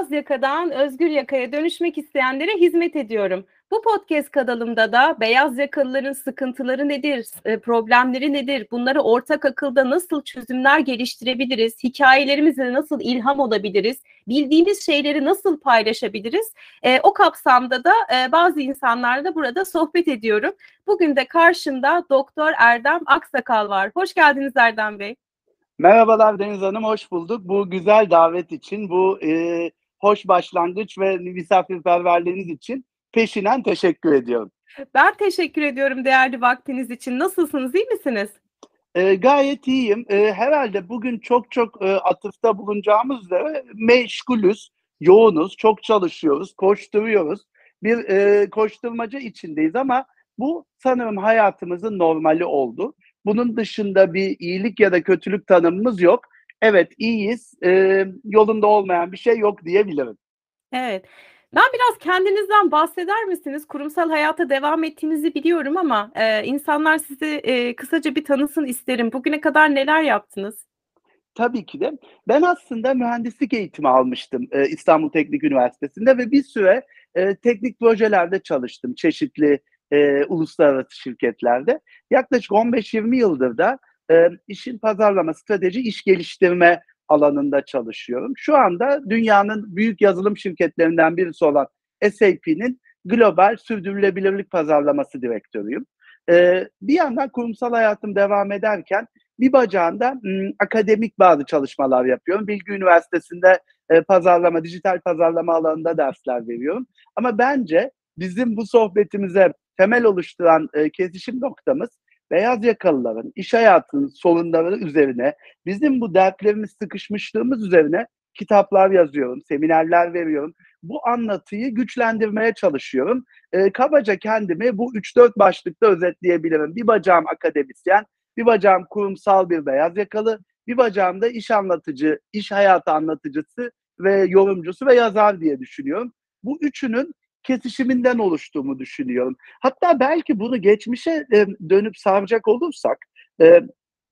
Beyaz yakadan özgür yakaya dönüşmek isteyenlere hizmet ediyorum. Bu podcast kanalımda da beyaz yakalıların sıkıntıları nedir, e, problemleri nedir, bunları ortak akılda nasıl çözümler geliştirebiliriz, hikayelerimizle nasıl ilham olabiliriz, bildiğimiz şeyleri nasıl paylaşabiliriz, e, o kapsamda da e, bazı insanlarla burada sohbet ediyorum. Bugün de karşımda Doktor Erdem Aksakal var. Hoş geldiniz Erdem Bey. Merhabalar Deniz Hanım, hoş bulduk. Bu güzel davet için, bu e, hoş başlangıç ve misafirperverliğiniz için peşinen teşekkür ediyorum. Ben teşekkür ediyorum değerli vaktiniz için. Nasılsınız, iyi misiniz? E, gayet iyiyim. E, herhalde bugün çok çok e, atıfta bulunacağımız üzere meşgulüz, yoğunuz, çok çalışıyoruz, koşturuyoruz. Bir e, koşturmaca içindeyiz ama bu sanırım hayatımızın normali oldu. Bunun dışında bir iyilik ya da kötülük tanımımız yok. Evet iyiyiz, e, yolunda olmayan bir şey yok diyebilirim. Evet. Ben biraz kendinizden bahseder misiniz? Kurumsal hayata devam ettiğinizi biliyorum ama e, insanlar sizi e, kısaca bir tanısın isterim. Bugüne kadar neler yaptınız? Tabii ki de. Ben aslında mühendislik eğitimi almıştım e, İstanbul Teknik Üniversitesi'nde ve bir süre e, teknik projelerde çalıştım çeşitli e, uluslararası şirketlerde. Yaklaşık 15-20 yıldır da e, işin pazarlama, strateji, iş geliştirme alanında çalışıyorum. Şu anda dünyanın büyük yazılım şirketlerinden birisi olan SAP'nin global sürdürülebilirlik pazarlaması direktörüyüm. Ee, bir yandan kurumsal hayatım devam ederken bir bacağında m, akademik bazı çalışmalar yapıyorum. Bilgi Üniversitesi'nde e, pazarlama, dijital pazarlama alanında dersler veriyorum. Ama bence bizim bu sohbetimize temel oluşturan e, kesişim noktamız beyaz yakalıların iş hayatının sorunları üzerine bizim bu dertlerimiz sıkışmışlığımız üzerine kitaplar yazıyorum, seminerler veriyorum. Bu anlatıyı güçlendirmeye çalışıyorum. E, kabaca kendimi bu 3-4 başlıkta özetleyebilirim. Bir bacağım akademisyen, bir bacağım kurumsal bir beyaz yakalı, bir bacağım da iş anlatıcı, iş hayatı anlatıcısı ve yorumcusu ve yazar diye düşünüyorum. Bu üçünün kesişiminden oluştuğumu düşünüyorum. Hatta belki bunu geçmişe e, dönüp saracak olursak e,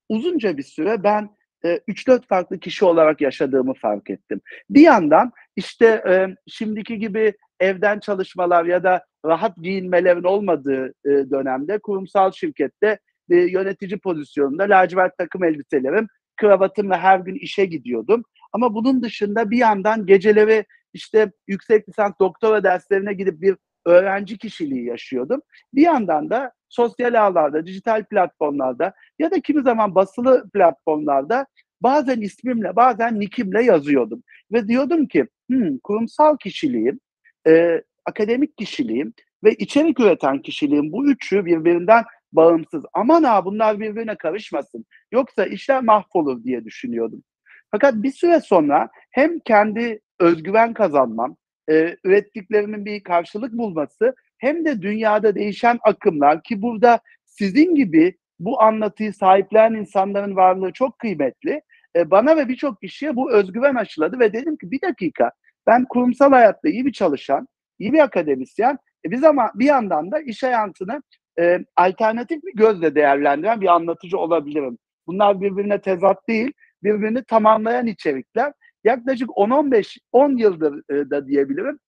uzunca bir süre ben e, 3-4 farklı kişi olarak yaşadığımı fark ettim. Bir yandan işte e, şimdiki gibi evden çalışmalar ya da rahat giyinmelerin olmadığı dönemde kurumsal şirkette e, yönetici pozisyonunda lacivert takım elbiselerim, kravatımla her gün işe gidiyordum. Ama bunun dışında bir yandan geceleri işte yüksek lisans doktora derslerine gidip bir öğrenci kişiliği yaşıyordum. Bir yandan da sosyal ağlarda, dijital platformlarda ya da kimi zaman basılı platformlarda bazen ismimle, bazen nikimle yazıyordum. Ve diyordum ki hmm, kurumsal kişiliğim, e, akademik kişiliğim ve içerik üreten kişiliğim bu üçü birbirinden bağımsız. Aman ha bunlar birbirine karışmasın. Yoksa işler mahvolur diye düşünüyordum. Fakat bir süre sonra hem kendi özgüven kazanmam, e, ürettiklerimin bir karşılık bulması hem de dünyada değişen akımlar ki burada sizin gibi bu anlatıyı sahipleyen insanların varlığı çok kıymetli. E, bana ve birçok kişiye bu özgüven aşıladı ve dedim ki bir dakika ben kurumsal hayatta iyi bir çalışan, iyi bir akademisyen, e, bir zaman bir yandan da iş hayatını e, alternatif bir gözle değerlendiren bir anlatıcı olabilirim. Bunlar birbirine tezat değil, birbirini tamamlayan içerikler. Yaklaşık 10-15, 10 yıldır e, da diyebilirim.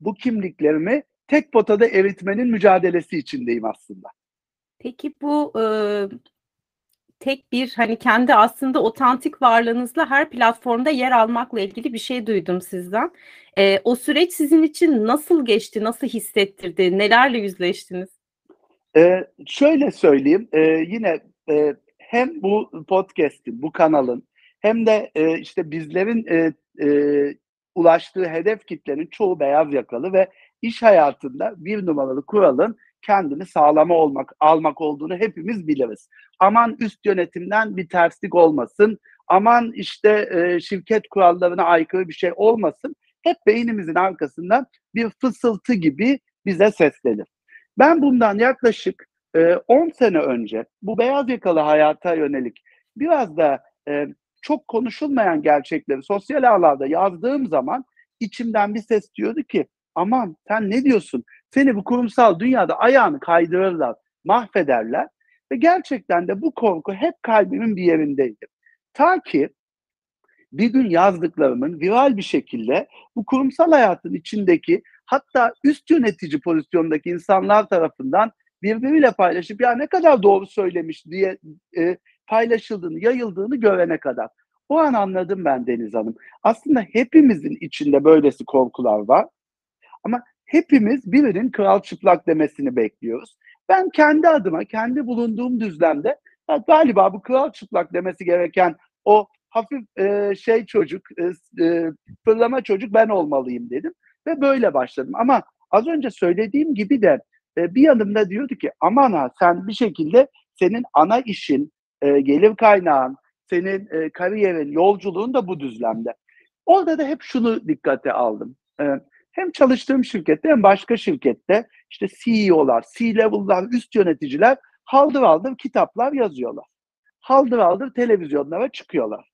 Bu kimliklerimi tek potada eritmenin mücadelesi içindeyim aslında. Peki bu e, tek bir hani kendi aslında otantik varlığınızla her platformda yer almakla ilgili bir şey duydum sizden. E, o süreç sizin için nasıl geçti, nasıl hissettirdi, nelerle yüzleştiniz? E, şöyle söyleyeyim, e, yine e, hem bu podcast'in, bu kanalın hem de e, işte bizlerin e, e, ulaştığı hedef kitlenin çoğu beyaz yakalı ve iş hayatında bir numaralı kuralın kendini sağlama olmak, almak olduğunu hepimiz biliriz. Aman üst yönetimden bir terslik olmasın, aman işte e, şirket kurallarına aykırı bir şey olmasın. Hep beynimizin arkasından bir fısıltı gibi bize seslenir. Ben bundan yaklaşık 10 sene önce bu beyaz yakalı hayata yönelik biraz da e, çok konuşulmayan gerçekleri sosyal ağlarda yazdığım zaman içimden bir ses diyordu ki aman sen ne diyorsun? Seni bu kurumsal dünyada ayağını kaydırırlar, mahvederler. Ve gerçekten de bu korku hep kalbimin bir yerindeydi. Ta ki bir gün yazdıklarımın viral bir şekilde bu kurumsal hayatın içindeki hatta üst yönetici pozisyondaki insanlar tarafından birbiriyle paylaşıp ya ne kadar doğru söylemiş diye e, paylaşıldığını, yayıldığını görene kadar. O an anladım ben Deniz Hanım. Aslında hepimizin içinde böylesi korkular var. Ama hepimiz birinin kral çıplak demesini bekliyoruz. Ben kendi adıma, kendi bulunduğum düzlemde galiba bu kral çıplak demesi gereken o hafif e, şey çocuk, e, e, fırlama çocuk ben olmalıyım dedim. Ve böyle başladım. Ama az önce söylediğim gibi de e, bir yanımda diyordu ki aman ha sen bir şekilde senin ana işin, e, gelir kaynağın, senin e, kariyerin, yolculuğun da bu düzlemde. Orada da hep şunu dikkate aldım. E, hem çalıştığım şirkette hem başka şirkette işte CEO'lar, C-level'lar, üst yöneticiler haldır haldır kitaplar yazıyorlar. Haldır haldır televizyonlara çıkıyorlar.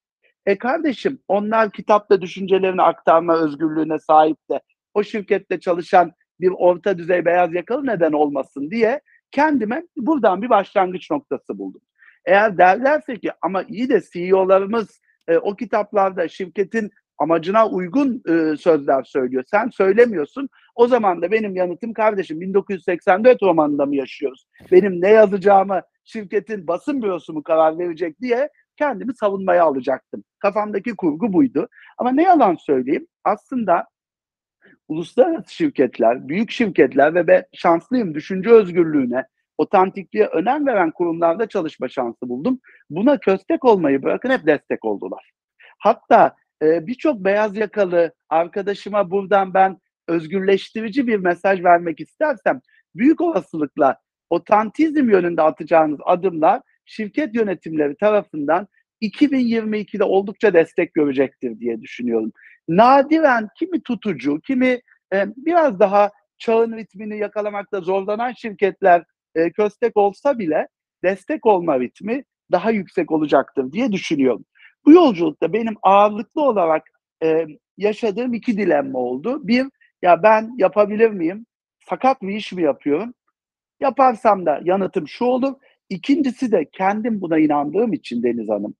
E kardeşim onlar kitapta düşüncelerini aktarma özgürlüğüne sahip de o şirkette çalışan bir orta düzey beyaz yakalı neden olmasın diye kendime buradan bir başlangıç noktası buldum. Eğer derlerse ki ama iyi de CEO'larımız e, o kitaplarda şirketin amacına uygun e, sözler söylüyor. Sen söylemiyorsun. O zaman da benim yanıtım kardeşim 1984 romanında mı yaşıyoruz? Benim ne yazacağımı şirketin basın bürosu mu karar verecek diye kendimi savunmaya alacaktım. Kafamdaki kurgu buydu. Ama ne yalan söyleyeyim aslında uluslararası şirketler, büyük şirketler ve ben şanslıyım düşünce özgürlüğüne, otantikliğe önem veren kurumlarda çalışma şansı buldum. Buna köstek olmayı bırakın hep destek oldular. Hatta e, birçok beyaz yakalı arkadaşıma buradan ben özgürleştirici bir mesaj vermek istersem büyük olasılıkla otantizm yönünde atacağınız adımlar şirket yönetimleri tarafından 2022'de oldukça destek görecektir diye düşünüyorum. Nadiren kimi tutucu, kimi e, biraz daha çağın ritmini yakalamakta zorlanan şirketler e, köstek olsa bile destek olma ritmi daha yüksek olacaktır diye düşünüyorum. Bu yolculukta benim ağırlıklı olarak e, yaşadığım iki dilemma oldu. Bir, ya ben yapabilir miyim? Fakat bir iş mi yapıyorum? Yaparsam da yanıtım şu olur. İkincisi de kendim buna inandığım için Deniz Hanım.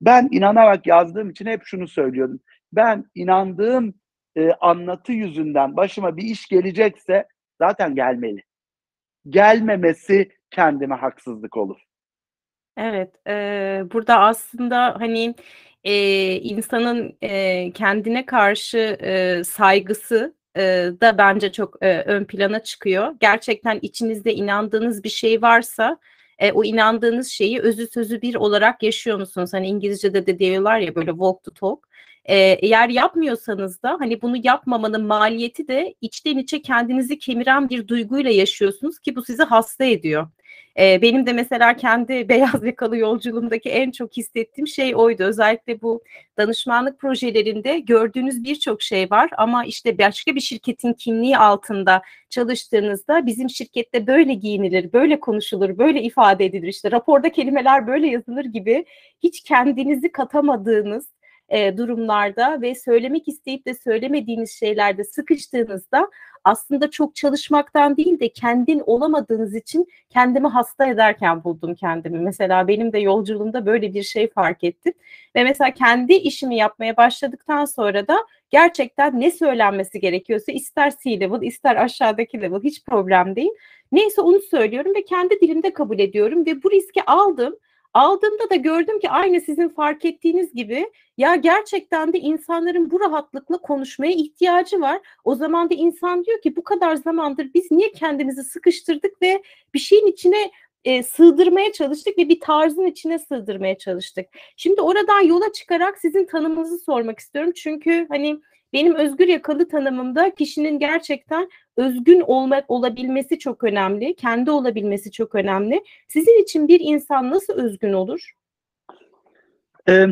Ben inanarak yazdığım için hep şunu söylüyorum. Ben inandığım e, anlatı yüzünden başıma bir iş gelecekse zaten gelmeli. Gelmemesi kendime haksızlık olur. Evet, eee, burada aslında hani eee, insanın eee, kendine karşı eee, saygısı eee, da bence çok eee, ön plana çıkıyor. Gerçekten içinizde inandığınız bir şey varsa e, o inandığınız şeyi özü sözü bir olarak yaşıyor musunuz? Hani İngilizce'de de diyorlar ya böyle walk to talk. Eğer yapmıyorsanız da hani bunu yapmamanın maliyeti de içten içe kendinizi kemiren bir duyguyla yaşıyorsunuz ki bu sizi hasta ediyor. E, benim de mesela kendi beyaz yakalı yolculuğumdaki en çok hissettiğim şey oydu. Özellikle bu danışmanlık projelerinde gördüğünüz birçok şey var ama işte başka bir şirketin kimliği altında çalıştığınızda bizim şirkette böyle giyinilir, böyle konuşulur, böyle ifade edilir. İşte raporda kelimeler böyle yazılır gibi hiç kendinizi katamadığınız e, durumlarda ve söylemek isteyip de söylemediğiniz şeylerde sıkıştığınızda aslında çok çalışmaktan değil de kendin olamadığınız için kendimi hasta ederken buldum kendimi. Mesela benim de yolculuğumda böyle bir şey fark ettim. Ve mesela kendi işimi yapmaya başladıktan sonra da gerçekten ne söylenmesi gerekiyorsa ister C-level ister aşağıdaki level hiç problem değil. Neyse onu söylüyorum ve kendi dilimde kabul ediyorum ve bu riski aldım Aldığımda da gördüm ki aynı sizin fark ettiğiniz gibi ya gerçekten de insanların bu rahatlıkla konuşmaya ihtiyacı var. O zaman da insan diyor ki bu kadar zamandır biz niye kendimizi sıkıştırdık ve bir şeyin içine e, sığdırmaya çalıştık ve bir tarzın içine sığdırmaya çalıştık. Şimdi oradan yola çıkarak sizin tanımınızı sormak istiyorum. Çünkü hani benim özgür yakalı tanımımda kişinin gerçekten özgün olmak olabilmesi çok önemli, kendi olabilmesi çok önemli. Sizin için bir insan nasıl özgün olur? Ee,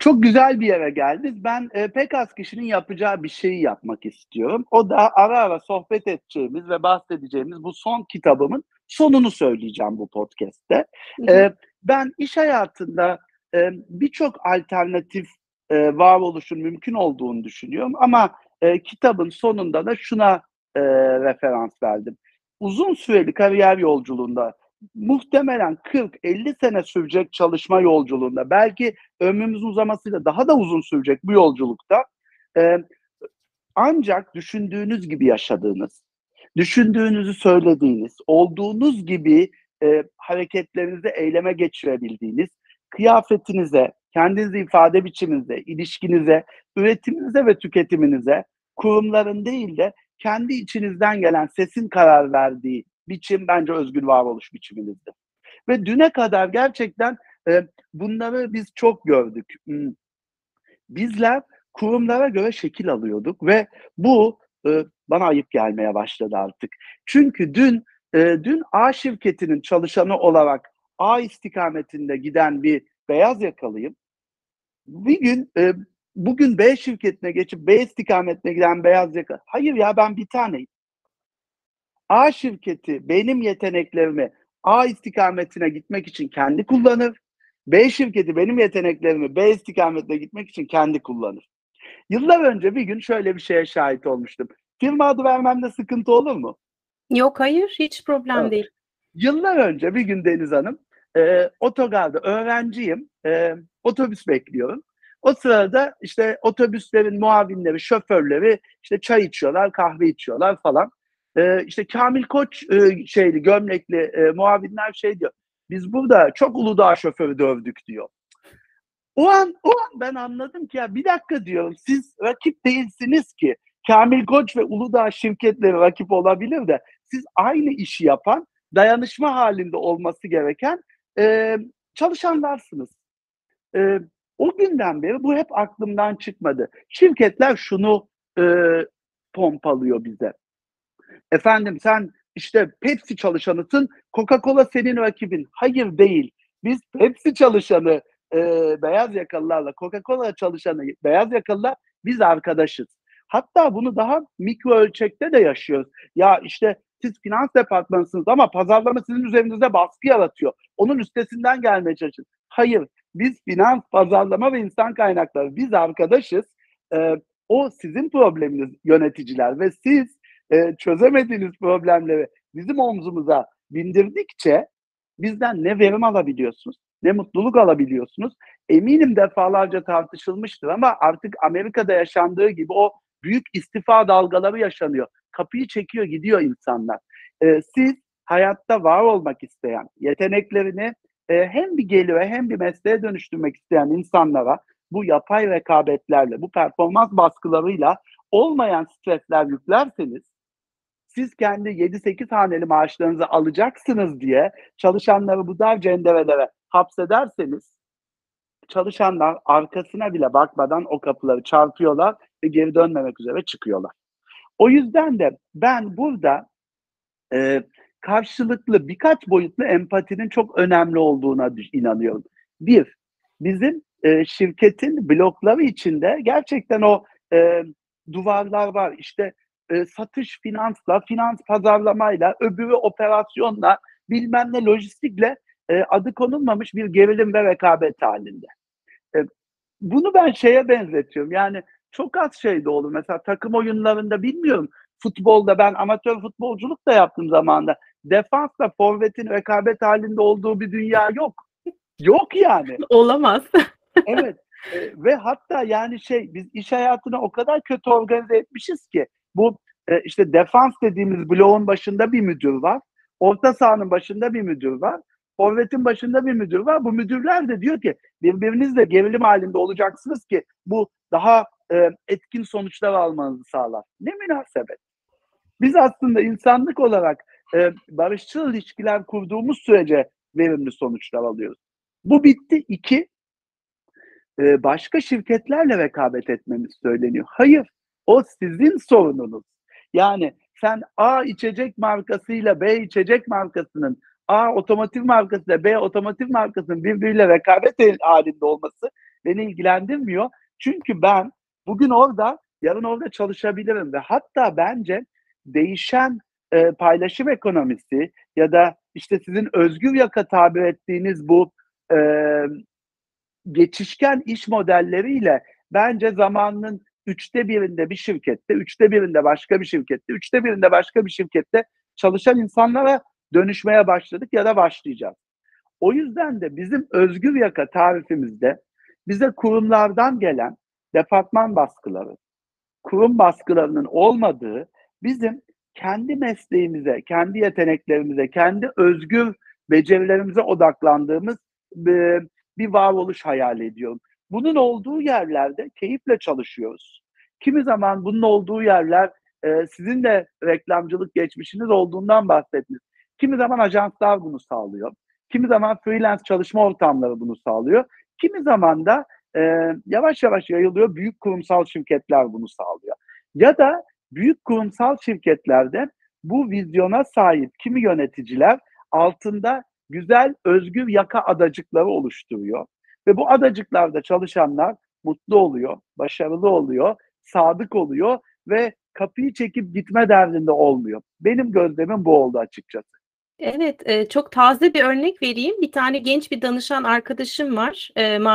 çok güzel bir yere geldiniz. Ben e, pek az kişinin yapacağı bir şeyi yapmak istiyorum. O da ara ara sohbet edeceğimiz ve bahsedeceğimiz bu son kitabımın sonunu söyleyeceğim bu podcast'te. Ee, ben iş hayatında e, birçok alternatif e, varoluşun mümkün olduğunu düşünüyorum. Ama e, kitabın sonunda da şuna e, referans verdim. Uzun süreli kariyer yolculuğunda muhtemelen 40-50 sene sürecek çalışma yolculuğunda, belki ömrümüzün uzamasıyla daha da uzun sürecek bu yolculukta e, ancak düşündüğünüz gibi yaşadığınız, düşündüğünüzü söylediğiniz, olduğunuz gibi e, hareketlerinizi eyleme geçirebildiğiniz, kıyafetinize, kendinizi ifade biçiminize, ilişkinize, üretiminize ve tüketiminize kurumların değil de kendi içinizden gelen sesin karar verdiği biçim bence özgür varoluş biçiminizdir. Ve düne kadar gerçekten e, bunları biz çok gördük. Hmm. Bizler kurumlara göre şekil alıyorduk ve bu e, bana ayıp gelmeye başladı artık. Çünkü dün e, dün A şirketinin çalışanı olarak A istikametinde giden bir beyaz yakalıyım. Bir gün e, bugün B şirketine geçip B istikametine giden beyaz yakalı. Hayır ya ben bir taneyim. A şirketi benim yeteneklerimi A istikametine gitmek için kendi kullanır. B şirketi benim yeteneklerimi B istikametine gitmek için kendi kullanır. Yıllar önce bir gün şöyle bir şeye şahit olmuştum. Firma adı vermemde sıkıntı olur mu? Yok hayır hiç problem Evet. değil. Yıllar önce bir gün Deniz Hanım e, otogarda öğrenciyim. E, otobüs bekliyorum. O sırada işte otobüslerin muavinleri, şoförleri işte çay içiyorlar, kahve içiyorlar falan. E, işte Kamil Koç e, şeyli, gömlekli e, muavinler şey diyor. Biz burada çok Uludağ şoförü dövdük diyor. O an, o an ben anladım ki ya bir dakika diyorum siz rakip değilsiniz ki. Kamil Koç ve Uludağ şirketleri rakip olabilir de siz aynı işi yapan, dayanışma halinde olması gereken e, çalışanlarsınız. E, o günden beri bu hep aklımdan çıkmadı. Şirketler şunu e, pompalıyor bize. Efendim sen işte Pepsi çalışanısın, Coca-Cola senin rakibin. Hayır değil. Biz Pepsi çalışanı e, beyaz yakalılarla, Coca-Cola çalışanı beyaz yakalılar biz arkadaşız. Hatta bunu daha mikro ölçekte de yaşıyoruz. Ya işte siz finans departmanısınız ama pazarlama sizin üzerinizde baskı yaratıyor. Onun üstesinden gelmeye çalışın. Hayır, biz finans, pazarlama ve insan kaynakları, biz arkadaşız. Ee, o sizin probleminiz yöneticiler ve siz e, çözemediğiniz problemleri bizim omzumuza bindirdikçe bizden ne verim alabiliyorsunuz, ne mutluluk alabiliyorsunuz. Eminim defalarca tartışılmıştır ama artık Amerika'da yaşandığı gibi o büyük istifa dalgaları yaşanıyor. Kapıyı çekiyor gidiyor insanlar. Ee, siz hayatta var olmak isteyen, yeteneklerini e, hem bir gelire hem bir mesleğe dönüştürmek isteyen insanlara bu yapay rekabetlerle, bu performans baskılarıyla olmayan stresler yüklerseniz siz kendi 7-8 haneli maaşlarınızı alacaksınız diye çalışanları bu dar cenderelere hapsederseniz çalışanlar arkasına bile bakmadan o kapıları çarpıyorlar ve geri dönmemek üzere çıkıyorlar. O yüzden de ben burada e, karşılıklı birkaç boyutlu empatinin çok önemli olduğuna inanıyorum. Bir, bizim e, şirketin blokları içinde gerçekten o e, duvarlar var. İşte e, satış finansla, finans pazarlamayla, öbürü operasyonla, bilmem ne lojistikle e, adı konulmamış bir gerilim ve rekabet halinde. E, bunu ben şeye benzetiyorum. Yani çok az şey de olur. Mesela takım oyunlarında bilmiyorum. Futbolda ben amatör futbolculuk da yaptım zamanında. Defansla forvetin rekabet halinde olduğu bir dünya yok. Yok yani. Olamaz. evet. E, ve hatta yani şey biz iş hayatını o kadar kötü organize etmişiz ki bu e, işte defans dediğimiz bloğun başında bir müdür var. Orta sahanın başında bir müdür var. Forvet'in başında bir müdür var. Bu müdürler de diyor ki birbirinizle gerilim halinde olacaksınız ki bu daha e, etkin sonuçlar almanızı sağlar. Ne münasebet. Biz aslında insanlık olarak e, barışçıl ilişkiler kurduğumuz sürece verimli sonuçlar alıyoruz. Bu bitti. İki, e, başka şirketlerle rekabet etmemiz söyleniyor. Hayır, o sizin sorununuz. Yani sen A içecek markasıyla B içecek markasının A otomotiv markasıyla B otomotiv markasının birbiriyle rekabet halinde olması beni ilgilendirmiyor. Çünkü ben bugün orada, yarın orada çalışabilirim ve hatta bence değişen e, paylaşım ekonomisi ya da işte sizin özgür yaka tabir ettiğiniz bu e, geçişken iş modelleriyle bence zamanının üçte birinde bir şirkette, üçte birinde başka bir şirkette, üçte birinde başka bir şirkette çalışan insanlara dönüşmeye başladık ya da başlayacağız. O yüzden de bizim özgür yaka tarifimizde bize kurumlardan gelen departman baskıları, kurum baskılarının olmadığı bizim kendi mesleğimize, kendi yeteneklerimize, kendi özgür becerilerimize odaklandığımız bir, bir varoluş hayal ediyorum. Bunun olduğu yerlerde keyifle çalışıyoruz. Kimi zaman bunun olduğu yerler e, sizin de reklamcılık geçmişiniz olduğundan bahsettiniz. Kimi zaman ajanslar bunu sağlıyor. Kimi zaman freelance çalışma ortamları bunu sağlıyor. Kimi zaman da e, yavaş yavaş yayılıyor. Büyük kurumsal şirketler bunu sağlıyor. Ya da büyük kurumsal şirketlerde bu vizyona sahip kimi yöneticiler altında güzel özgür yaka adacıkları oluşturuyor. Ve bu adacıklarda çalışanlar mutlu oluyor, başarılı oluyor, sadık oluyor ve kapıyı çekip gitme derdinde olmuyor. Benim gözlemim bu oldu açıkçası. Evet, e, çok taze bir örnek vereyim. Bir tane genç bir danışan arkadaşım var,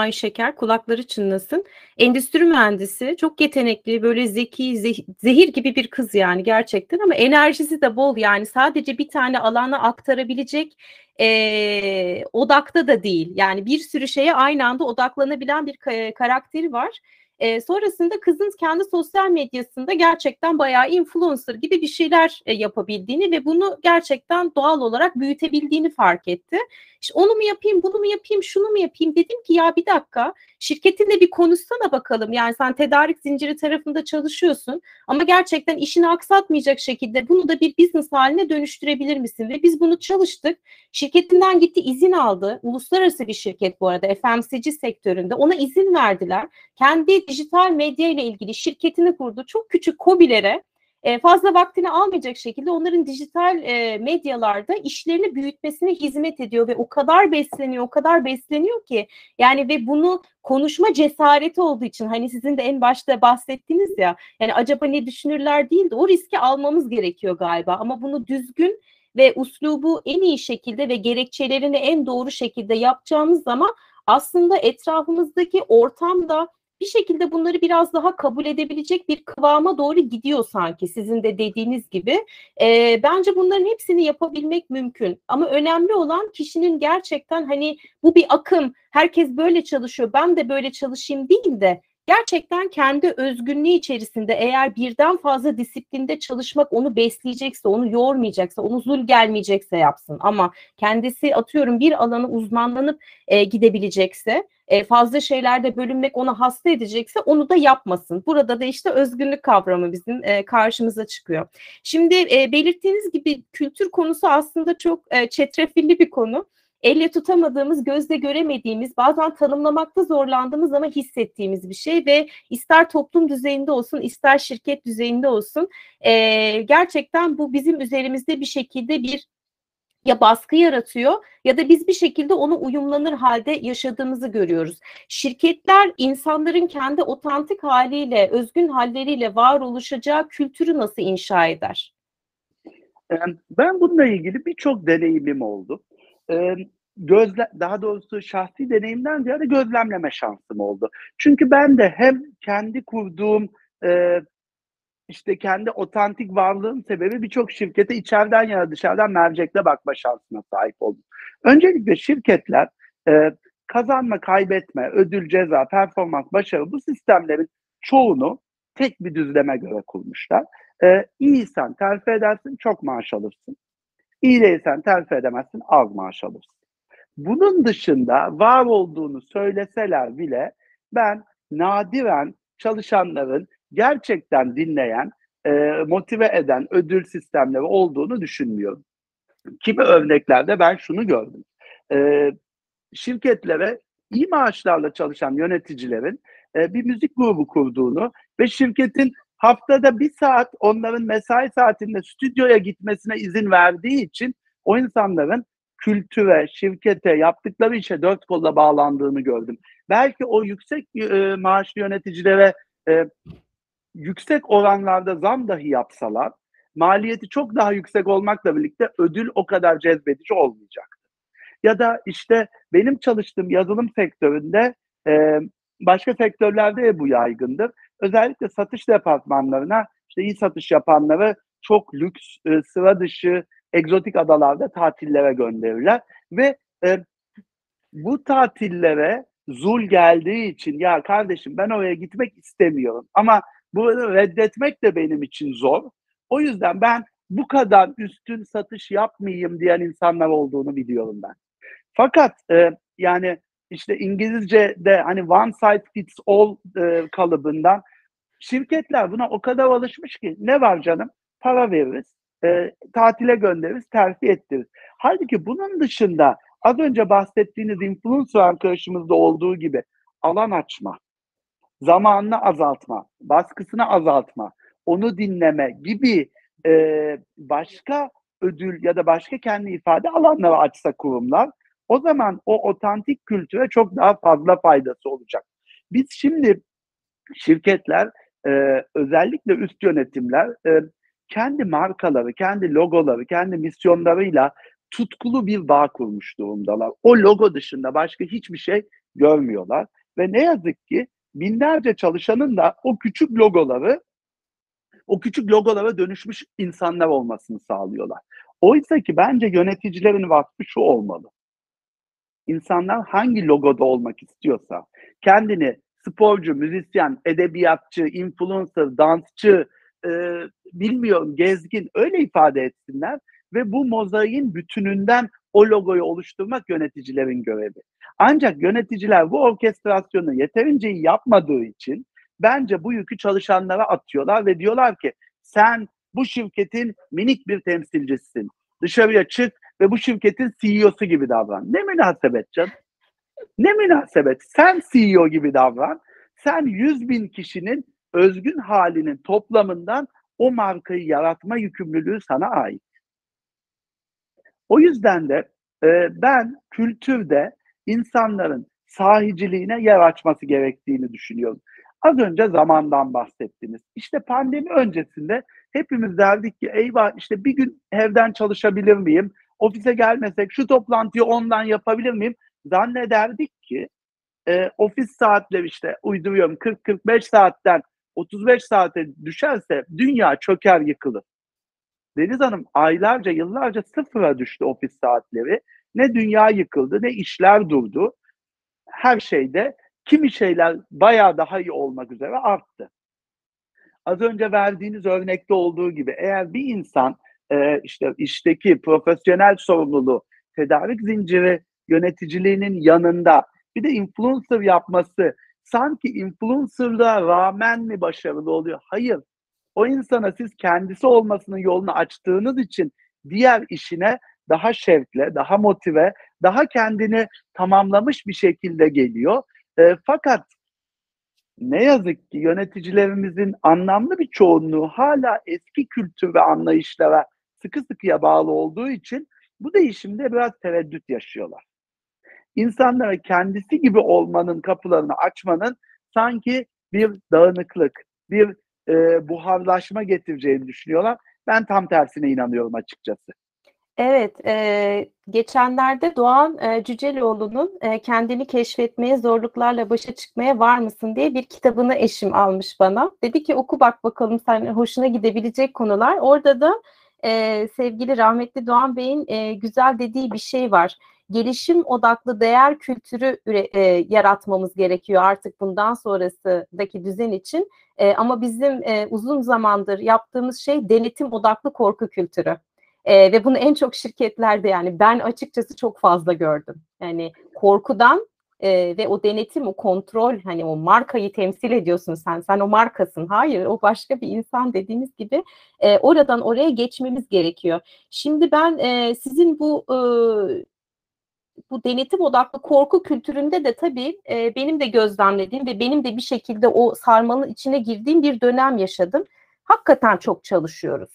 e, Şeker, kulakları çınlasın. Endüstri mühendisi, çok yetenekli, böyle zeki, zehir gibi bir kız yani gerçekten ama enerjisi de bol yani sadece bir tane alana aktarabilecek e, odakta da değil. Yani bir sürü şeye aynı anda odaklanabilen bir karakteri var. E, sonrasında kızın kendi sosyal medyasında gerçekten bayağı influencer gibi bir şeyler e, yapabildiğini ve bunu gerçekten doğal olarak büyütebildiğini fark etti. İşte onu mu yapayım, bunu mu yapayım, şunu mu yapayım dedim ki ya bir dakika şirketinle bir konuşsana bakalım. Yani sen tedarik zinciri tarafında çalışıyorsun ama gerçekten işini aksatmayacak şekilde bunu da bir business haline dönüştürebilir misin? Ve biz bunu çalıştık. Şirketinden gitti izin aldı. Uluslararası bir şirket bu arada FMCG sektöründe. Ona izin verdiler. Kendi dijital medya ile ilgili şirketini kurdu. Çok küçük kobilere e, fazla vaktini almayacak şekilde onların dijital e, medyalarda işlerini büyütmesine hizmet ediyor ve o kadar besleniyor, o kadar besleniyor ki yani ve bunu konuşma cesareti olduğu için hani sizin de en başta bahsettiniz ya yani acaba ne düşünürler değil de o riski almamız gerekiyor galiba ama bunu düzgün ve uslubu en iyi şekilde ve gerekçelerini en doğru şekilde yapacağımız zaman aslında etrafımızdaki ortamda bir şekilde bunları biraz daha kabul edebilecek bir kıvama doğru gidiyor sanki sizin de dediğiniz gibi. E, bence bunların hepsini yapabilmek mümkün. Ama önemli olan kişinin gerçekten hani bu bir akım, herkes böyle çalışıyor, ben de böyle çalışayım değil de gerçekten kendi özgünlüğü içerisinde eğer birden fazla disiplinde çalışmak onu besleyecekse, onu yormayacaksa, onu zul gelmeyecekse yapsın. Ama kendisi atıyorum bir alana uzmanlanıp e, gidebilecekse, e, fazla şeylerde bölünmek onu hasta edecekse onu da yapmasın. Burada da işte özgünlük kavramı bizim e, karşımıza çıkıyor. Şimdi e, belirttiğiniz gibi kültür konusu aslında çok çetrefilli bir konu elle tutamadığımız, gözle göremediğimiz, bazen tanımlamakta zorlandığımız ama hissettiğimiz bir şey ve ister toplum düzeyinde olsun, ister şirket düzeyinde olsun e, gerçekten bu bizim üzerimizde bir şekilde bir ya baskı yaratıyor ya da biz bir şekilde onu uyumlanır halde yaşadığımızı görüyoruz. Şirketler insanların kendi otantik haliyle, özgün halleriyle var oluşacağı kültürü nasıl inşa eder? Ben bununla ilgili birçok deneyimim oldu gözle daha doğrusu şahsi deneyimden ziyade gözlemleme şansım oldu. Çünkü ben de hem kendi kurduğum işte kendi otantik varlığım sebebi birçok şirkete içeriden ya da dışarıdan mercekle bakma şansına sahip oldum. Öncelikle şirketler e, kazanma, kaybetme, ödül, ceza, performans, başarı bu sistemlerin çoğunu tek bir düzleme göre kurmuşlar. E, iyiysen terfi edersin, çok maaş alırsın. İyi değilsen terfi edemezsin, az maaş alırsın. Bunun dışında var olduğunu söyleseler bile ben nadiren çalışanların gerçekten dinleyen, e, motive eden ödül sistemleri olduğunu düşünmüyorum. Kimi örneklerde ben şunu gördüm. E, şirketlere iyi maaşlarla çalışan yöneticilerin e, bir müzik grubu kurduğunu ve şirketin haftada bir saat onların mesai saatinde stüdyoya gitmesine izin verdiği için o insanların kültüre, şirkete, yaptıkları işe dört kolla bağlandığını gördüm. Belki o yüksek e, maaşlı yöneticilere e, yüksek oranlarda zam dahi yapsalar, maliyeti çok daha yüksek olmakla birlikte ödül o kadar cezbedici olmayacaktı. Ya da işte benim çalıştığım yazılım sektöründe başka sektörlerde de bu yaygındır. Özellikle satış departmanlarına işte iyi satış yapanları çok lüks, e, sıra dışı, egzotik adalarda tatillere gönderirler ve e, bu tatillere zul geldiği için ya kardeşim ben oraya gitmek istemiyorum ama bunu reddetmek de benim için zor. O yüzden ben bu kadar üstün satış yapmayayım diyen insanlar olduğunu biliyorum ben. Fakat e, yani işte İngilizce'de hani one size fits all e, kalıbından şirketler buna o kadar alışmış ki ne var canım para veririz, e, tatile göndeririz, terfi ettiririz. Halbuki bunun dışında az önce bahsettiğiniz influencer arkadaşımızda olduğu gibi alan açma, zamanını azaltma, baskısını azaltma, onu dinleme gibi e, başka ödül ya da başka kendi ifade alanları açsa kurumlar o zaman o otantik kültüre çok daha fazla faydası olacak. Biz şimdi şirketler e, özellikle üst yönetimler e, kendi markaları, kendi logoları, kendi misyonlarıyla tutkulu bir bağ kurmuş durumdalar. O logo dışında başka hiçbir şey görmüyorlar ve ne yazık ki binlerce çalışanın da o küçük logoları o küçük logolara dönüşmüş insanlar olmasını sağlıyorlar. Oysa ki bence yöneticilerin vakfı şu olmalı. İnsanlar hangi logoda olmak istiyorsa, kendini sporcu, müzisyen, edebiyatçı, influencer, dansçı, e, bilmiyorum gezgin öyle ifade etsinler ve bu mozaiğin bütününden o logoyu oluşturmak yöneticilerin görevi. Ancak yöneticiler bu orkestrasyonu yeterince yapmadığı için bence bu yükü çalışanlara atıyorlar ve diyorlar ki sen bu şirketin minik bir temsilcisisin. Dışarıya çık ve bu şirketin CEO'su gibi davran. Ne münasebet canım? Ne münasebet? Sen CEO gibi davran. Sen 100 bin kişinin özgün halinin toplamından o markayı yaratma yükümlülüğü sana ait. O yüzden de e, ben kültürde insanların sahiciliğine yer açması gerektiğini düşünüyorum. Az önce zamandan bahsettiniz. İşte pandemi öncesinde hepimiz derdik ki eyvah işte bir gün evden çalışabilir miyim? Ofise gelmesek şu toplantıyı ondan yapabilir miyim? Zannederdik ki e, ofis saatleri işte uyduruyorum 40-45 saatten 35 saate düşerse dünya çöker yıkılır. Deniz Hanım aylarca yıllarca sıfıra düştü ofis saatleri. Ne dünya yıkıldı ne işler durdu. Her şeyde kimi şeyler bayağı daha iyi olmak üzere arttı. Az önce verdiğiniz örnekte olduğu gibi eğer bir insan e, işte işteki profesyonel sorumluluğu, tedarik zinciri yöneticiliğinin yanında bir de influencer yapması sanki influencerlığa rağmen mi başarılı oluyor? Hayır. O insana siz kendisi olmasının yolunu açtığınız için diğer işine daha şevkle, daha motive, daha kendini tamamlamış bir şekilde geliyor. E, fakat ne yazık ki yöneticilerimizin anlamlı bir çoğunluğu hala eski kültür ve anlayışlara sıkı sıkıya bağlı olduğu için bu değişimde biraz tereddüt yaşıyorlar. İnsanlara kendisi gibi olmanın kapılarını açmanın sanki bir dağınıklık, bir e, buharlaşma getireceğini düşünüyorlar. Ben tam tersine inanıyorum açıkçası. Evet, e, geçenlerde Doğan e, Cüceloğlu'nun e, kendini keşfetmeye, zorluklarla başa çıkmaya var mısın diye bir kitabını eşim almış bana. Dedi ki oku bak bakalım sen hoşuna gidebilecek konular. Orada da e, sevgili rahmetli Doğan Bey'in e, güzel dediği bir şey var. Gelişim odaklı değer kültürü üre, yaratmamız gerekiyor artık bundan sonrasındaki düzen için. E, ama bizim e, uzun zamandır yaptığımız şey denetim odaklı korku kültürü. E, ve bunu en çok şirketlerde yani ben açıkçası çok fazla gördüm. Yani korkudan e, ve o denetim, o kontrol hani o markayı temsil ediyorsun sen. Sen o markasın. Hayır o başka bir insan dediğiniz gibi e, oradan oraya geçmemiz gerekiyor. Şimdi ben e, sizin bu e, bu denetim odaklı korku kültüründe de tabii e, benim de gözlemlediğim ve benim de bir şekilde o sarmalın içine girdiğim bir dönem yaşadım. Hakikaten çok çalışıyoruz.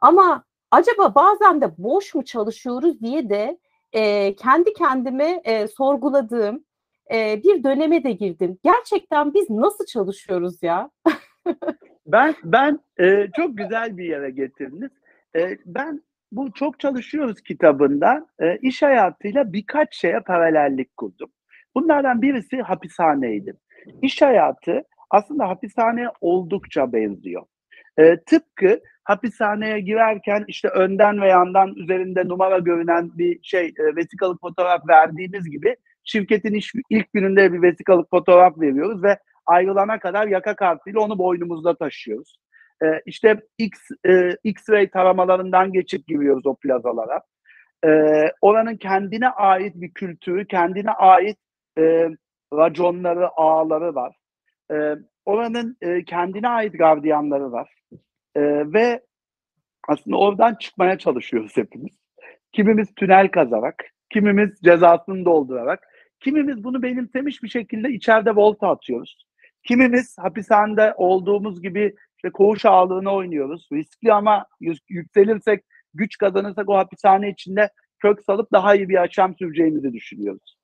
Ama acaba bazen de boş mu çalışıyoruz diye de e, kendi kendime e, sorguladığım e, bir döneme de girdim. Gerçekten biz nasıl çalışıyoruz ya? ben ben e, çok güzel bir yere getirdiniz. E, ben bu çok çalışıyoruz kitabından e, iş hayatıyla birkaç şeye paralellik kurdum. Bunlardan birisi hapishaneydi. İş hayatı aslında hapishaneye oldukça benziyor. E, tıpkı hapishaneye girerken işte önden ve yandan üzerinde numara görünen bir şey e, vesikalık fotoğraf verdiğimiz gibi şirketin iş, ilk gününde bir vesikalık fotoğraf veriyoruz ve ayrılana kadar yaka kartıyla onu boynumuzda taşıyoruz. E, işte X, e, X-ray taramalarından geçip giriyoruz o plazalara. E, oranın kendine ait bir kültürü, kendine ait e, raconları, ağları var. E, oranın e, kendine ait gardiyanları var. E, ve aslında oradan çıkmaya çalışıyoruz hepimiz. Kimimiz tünel kazarak, kimimiz cezasını doldurarak, kimimiz bunu benimsemiş bir şekilde içeride volta atıyoruz. Kimimiz hapishanede olduğumuz gibi işte koğuş ağlığını oynuyoruz. Riskli ama yükselirsek, güç kazanırsak o hapishane içinde kök salıp daha iyi bir yaşam süreceğimizi düşünüyoruz.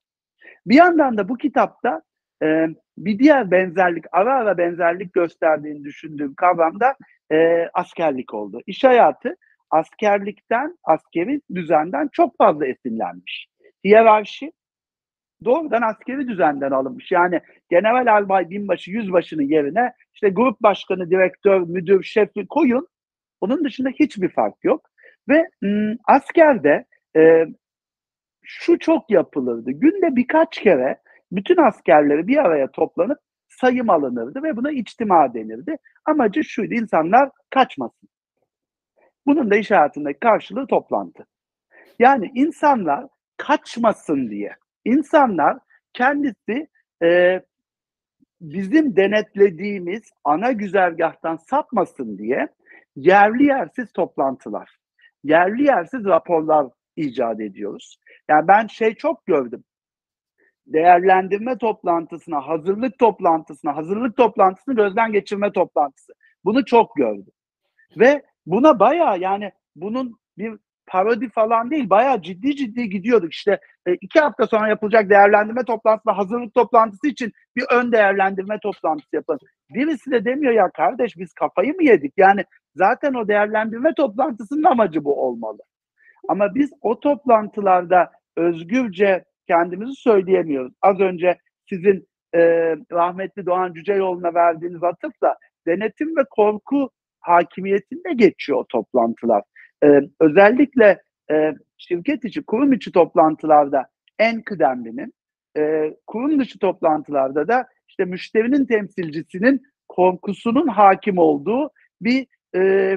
Bir yandan da bu kitapta e, bir diğer benzerlik, ara ara benzerlik gösterdiğini düşündüğüm kavramda e, askerlik oldu. İş hayatı askerlikten, askeri düzenden çok fazla esinlenmiş. Hiyerarşi doğrudan askeri düzenden alınmış. Yani general albay binbaşı, yüzbaşının yerine işte grup başkanı, direktör, müdür, şefi koyun. Onun dışında hiçbir fark yok. Ve m, askerde e, şu çok yapılırdı. Günde birkaç kere bütün askerleri bir araya toplanıp sayım alınırdı ve buna içtima denirdi. Amacı şuydu, insanlar kaçmasın. Bunun da iş hayatındaki karşılığı toplantı. Yani insanlar kaçmasın diye, insanlar kendisi e, bizim denetlediğimiz ana güzergahtan sapmasın diye yerli yersiz toplantılar, yerli yersiz raporlar icat ediyoruz. Yani ben şey çok gördüm değerlendirme toplantısına, hazırlık toplantısına, hazırlık toplantısını gözden geçirme toplantısı. Bunu çok gördüm. Ve buna baya yani bunun bir parodi falan değil, baya ciddi ciddi gidiyorduk. İşte e, iki hafta sonra yapılacak değerlendirme toplantısı ve hazırlık toplantısı için bir ön değerlendirme toplantısı yapalım. Birisi de demiyor ya kardeş biz kafayı mı yedik? Yani zaten o değerlendirme toplantısının amacı bu olmalı. Ama biz o toplantılarda özgürce kendimizi söyleyemiyoruz. Az önce sizin e, rahmetli Doğan Cüceloğlu'na verdiğiniz atıfla denetim ve korku hakimiyetinde geçiyor o toplantılar. E, özellikle e, şirket içi, kurum içi toplantılarda en kıdemlinin, e, kurum dışı toplantılarda da işte müşterinin temsilcisinin korkusunun hakim olduğu bir e,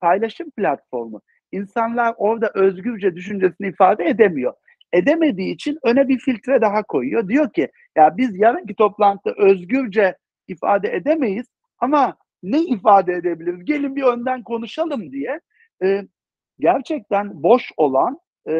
paylaşım platformu. İnsanlar orada özgürce düşüncesini ifade edemiyor edemediği için öne bir filtre daha koyuyor. Diyor ki ya biz yarınki toplantıda özgürce ifade edemeyiz ama ne ifade edebiliriz? Gelin bir önden konuşalım diye e, gerçekten boş olan e,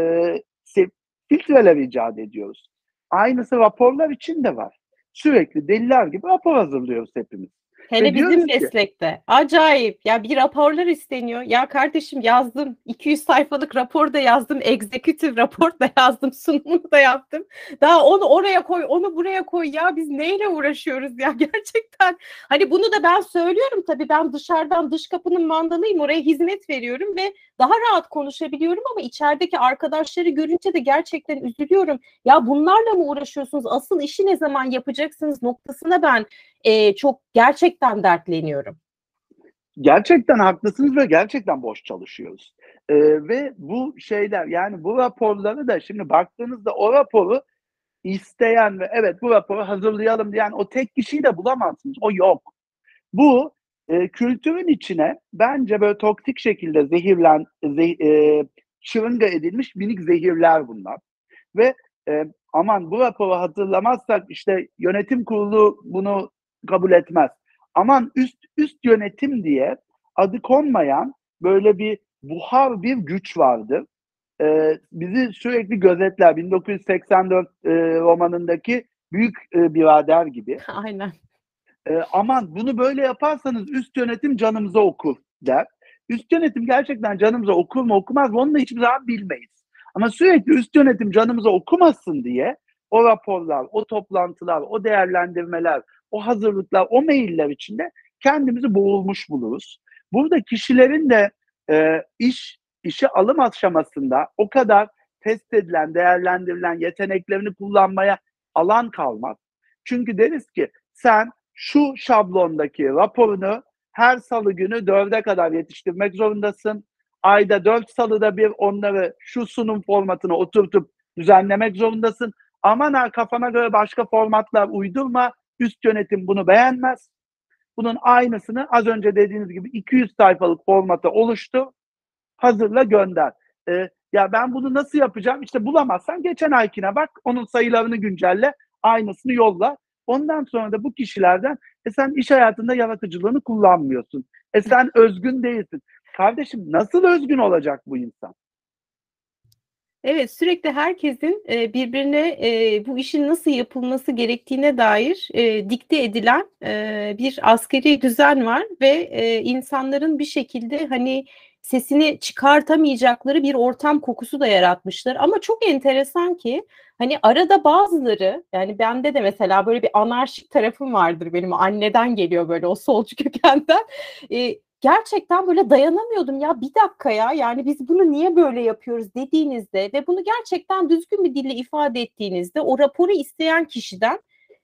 filtreler icat ediyoruz. Aynısı raporlar için de var. Sürekli deliler gibi rapor hazırlıyoruz hepimiz. Hele bizim meslekte. Acayip. Ya bir raporlar isteniyor. Ya kardeşim yazdım. 200 sayfalık rapor da yazdım. Executive rapor da yazdım. Sunumu da yaptım. Daha onu oraya koy, onu buraya koy. Ya biz neyle uğraşıyoruz ya gerçekten. Hani bunu da ben söylüyorum tabii. Ben dışarıdan dış kapının mandalıyım. Oraya hizmet veriyorum ve daha rahat konuşabiliyorum ama içerideki arkadaşları görünce de gerçekten üzülüyorum. Ya bunlarla mı uğraşıyorsunuz? Asıl işi ne zaman yapacaksınız noktasına ben e, çok gerçekten dertleniyorum. Gerçekten haklısınız ve gerçekten boş çalışıyoruz. Ee, ve bu şeyler yani bu raporları da şimdi baktığınızda o raporu isteyen ve evet bu raporu hazırlayalım diyen o tek kişiyi de bulamazsınız. O yok. Bu e, kültürün içine bence böyle toksik şekilde zehirlen, zeh, e, şırınga edilmiş minik zehirler bunlar. Ve e, aman bu raporu hazırlamazsak işte yönetim kurulu bunu kabul etmez. Aman üst üst yönetim diye adı konmayan böyle bir buhar bir güç vardı. Ee, bizi sürekli gözetler. 1984 e, romanındaki büyük e, birader gibi. Aynen. E, aman bunu böyle yaparsanız üst yönetim canımıza okur der. Üst yönetim gerçekten canımıza okur mu okumaz mı onu da hiçbir zaman bilmeyiz. Ama sürekli üst yönetim canımıza okumasın diye o raporlar, o toplantılar, o değerlendirmeler, o hazırlıklar, o mailler içinde kendimizi boğulmuş buluruz. Burada kişilerin de e, iş işe alım aşamasında o kadar test edilen, değerlendirilen yeteneklerini kullanmaya alan kalmaz. Çünkü deriz ki sen şu şablondaki raporunu her salı günü dörde kadar yetiştirmek zorundasın. Ayda dört salıda bir onları şu sunum formatına oturtup düzenlemek zorundasın. Aman ha kafana göre başka formatlar uydurma. Üst yönetim bunu beğenmez. Bunun aynısını az önce dediğiniz gibi 200 sayfalık formata oluştu. Hazırla gönder. Ee, ya ben bunu nasıl yapacağım? İşte bulamazsan geçen aykine bak. Onun sayılarını güncelle. Aynısını yolla. Ondan sonra da bu kişilerden e sen iş hayatında yaratıcılığını kullanmıyorsun. E sen özgün değilsin. Kardeşim nasıl özgün olacak bu insan? Evet, sürekli herkesin e, birbirine e, bu işin nasıl yapılması gerektiğine dair e, dikte edilen e, bir askeri düzen var ve insanların bir şekilde hani sesini çıkartamayacakları bir ortam kokusu da yaratmışlar. Ama çok enteresan ki hani arada bazıları yani bende de mesela böyle bir anarşik tarafım vardır benim anneden geliyor böyle o solcu kökenden. E, gerçekten böyle dayanamıyordum ya bir dakika ya yani biz bunu niye böyle yapıyoruz dediğinizde ve bunu gerçekten düzgün bir dille ifade ettiğinizde o raporu isteyen kişiden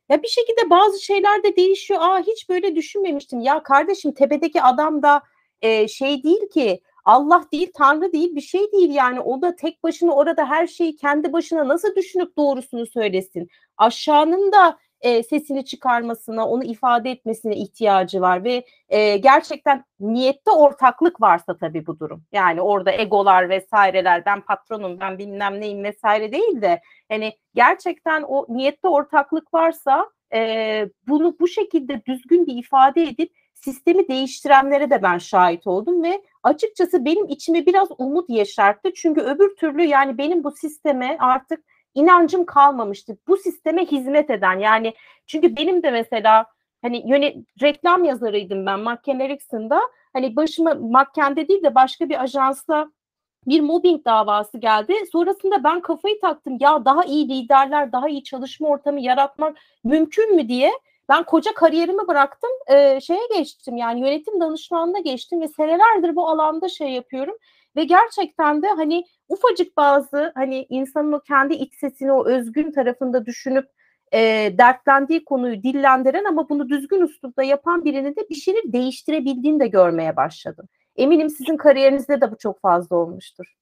ya bir şekilde bazı şeyler de değişiyor. Aa hiç böyle düşünmemiştim. Ya kardeşim tepedeki adam da e, şey değil ki Allah değil, Tanrı değil, bir şey değil yani. O da tek başına orada her şeyi kendi başına nasıl düşünüp doğrusunu söylesin. Aşağının da e, sesini çıkarmasına, onu ifade etmesine ihtiyacı var ve e, gerçekten niyette ortaklık varsa tabii bu durum. Yani orada egolar vesaireler, ben patronum, ben bilmem neyim vesaire değil de hani gerçekten o niyette ortaklık varsa e, bunu bu şekilde düzgün bir ifade edip sistemi değiştirenlere de ben şahit oldum ve açıkçası benim içime biraz umut yeşertti. Çünkü öbür türlü yani benim bu sisteme artık inancım kalmamıştı. Bu sisteme hizmet eden yani çünkü benim de mesela hani yönet reklam yazarıydım ben Macken Ericsson'da. Hani başıma Macken'de değil de başka bir ajansla bir mobbing davası geldi. Sonrasında ben kafayı taktım. Ya daha iyi liderler, daha iyi çalışma ortamı yaratmak mümkün mü diye. Ben koca kariyerimi bıraktım. E, şeye geçtim yani yönetim danışmanlığına geçtim ve senelerdir bu alanda şey yapıyorum. Ve gerçekten de hani ufacık bazı hani insanın o kendi iç sesini o özgün tarafında düşünüp e, dertlendiği konuyu dillendiren ama bunu düzgün üslupta yapan birinin de bir şeyleri değiştirebildiğini de görmeye başladım. Eminim sizin kariyerinizde de bu çok fazla olmuştur.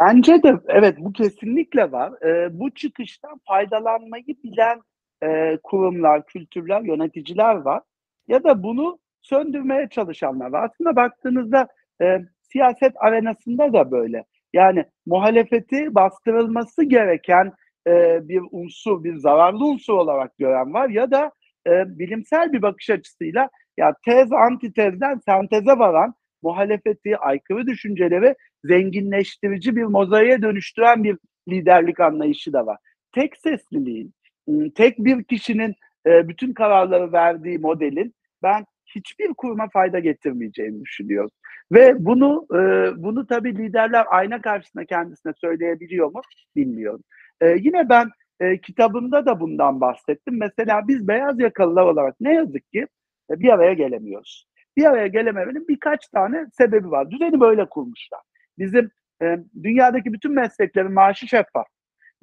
Bence de evet bu kesinlikle var. E, bu çıkıştan faydalanmayı bilen e, kurumlar, kültürler, yöneticiler var. Ya da bunu söndürmeye çalışanlar var. Aslında baktığınızda e, siyaset arenasında da böyle. Yani muhalefeti bastırılması gereken e, bir unsur, bir zararlı unsur olarak gören var ya da e, bilimsel bir bakış açısıyla ya tez antitezden senteze varan muhalefeti, aykırı düşünceleri zenginleştirici bir mozaiğe dönüştüren bir liderlik anlayışı da var. Tek sesliliğin, ıı, tek bir kişinin e, bütün kararları verdiği modelin ben hiçbir kuruma fayda getirmeyeceğini düşünüyorum. Ve bunu e, bunu tabii liderler ayna karşısında kendisine söyleyebiliyor mu bilmiyorum. E, yine ben e, kitabımda da bundan bahsettim. Mesela biz beyaz yakalılar olarak ne yazık ki e, bir araya gelemiyoruz. Bir araya gelememenin birkaç tane sebebi var. Düzeni böyle kurmuşlar. Bizim e, dünyadaki bütün mesleklerin maaşı şeffaf.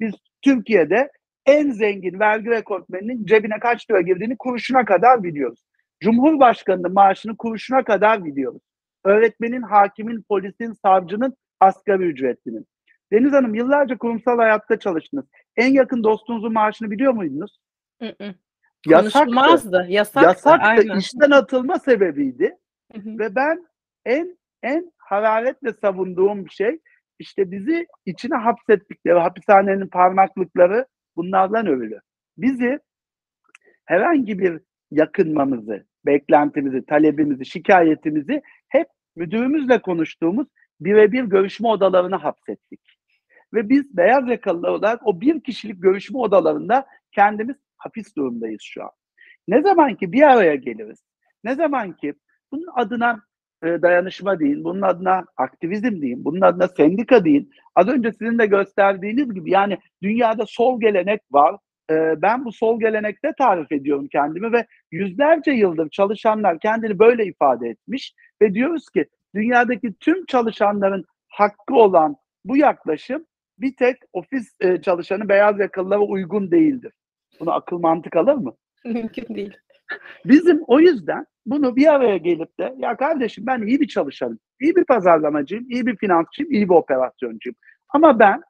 Biz Türkiye'de en zengin vergi rekortmeninin cebine kaç lira girdiğini kuruşuna kadar biliyoruz. Cumhurbaşkanının maaşını kuruşuna kadar biliyoruz. Öğretmenin, hakimin, polisin, savcının asgari ücretlinin. Deniz Hanım yıllarca kurumsal hayatta çalıştınız. En yakın dostunuzun maaşını biliyor muydunuz? Hı hı. Yasaktı. Konuşulmazdı. Yasaktı. Yasaktı. aynen. işten atılma sebebiydi. Hı hı. Ve ben en en hararetle savunduğum bir şey işte bizi içine hapsettikleri hapishanenin parmaklıkları bunlardan övülü. Bizi herhangi bir yakınmamızı, beklentimizi, talebimizi, şikayetimizi hep müdürümüzle konuştuğumuz birebir görüşme odalarına hapsettik. Ve biz beyaz yakalılar olarak o bir kişilik görüşme odalarında kendimiz hapis durumdayız şu an. Ne zaman ki bir araya geliriz, ne zaman ki bunun adına e, dayanışma deyin, bunun adına aktivizm deyin, bunun adına sendika deyin. Az önce sizin de gösterdiğiniz gibi yani dünyada sol gelenek var. E, ben bu sol gelenekte tarif ediyorum kendimi ve yüzlerce yıldır çalışanlar kendini böyle ifade etmiş ve diyoruz ki dünyadaki tüm çalışanların hakkı olan bu yaklaşım bir tek ofis e, çalışanı beyaz yakalılara uygun değildir. Bunu akıl mantık alır mı? Mümkün değil. Bizim o yüzden bunu bir araya gelip de ya kardeşim ben iyi bir çalışanım, iyi bir pazarlamacıyım, iyi bir finansçıyım, iyi bir operasyoncuyum. Ama ben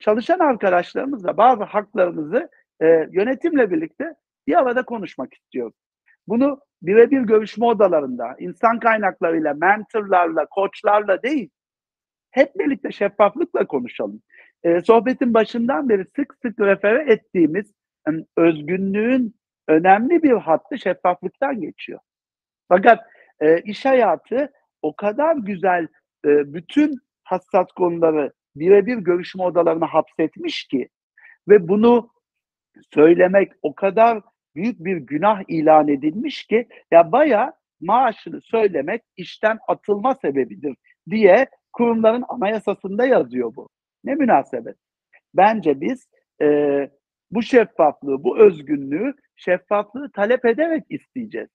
çalışan arkadaşlarımızla bazı haklarımızı e, yönetimle birlikte bir arada konuşmak istiyorum. Bunu birebir görüşme odalarında, insan kaynaklarıyla, mentorlarla, koçlarla değil, hep birlikte şeffaflıkla konuşalım. E, sohbetin başından beri sık sık refere ettiğimiz yani özgünlüğün önemli bir hattı şeffaflıktan geçiyor. Fakat e, iş hayatı o kadar güzel e, bütün hassas konuları birebir görüşme odalarına hapsetmiş ki ve bunu söylemek o kadar büyük bir günah ilan edilmiş ki ya baya maaşını söylemek işten atılma sebebidir diye kurumların anayasasında yazıyor bu. Ne münasebet. Bence biz e, bu şeffaflığı, bu özgünlüğü, şeffaflığı talep ederek isteyeceğiz.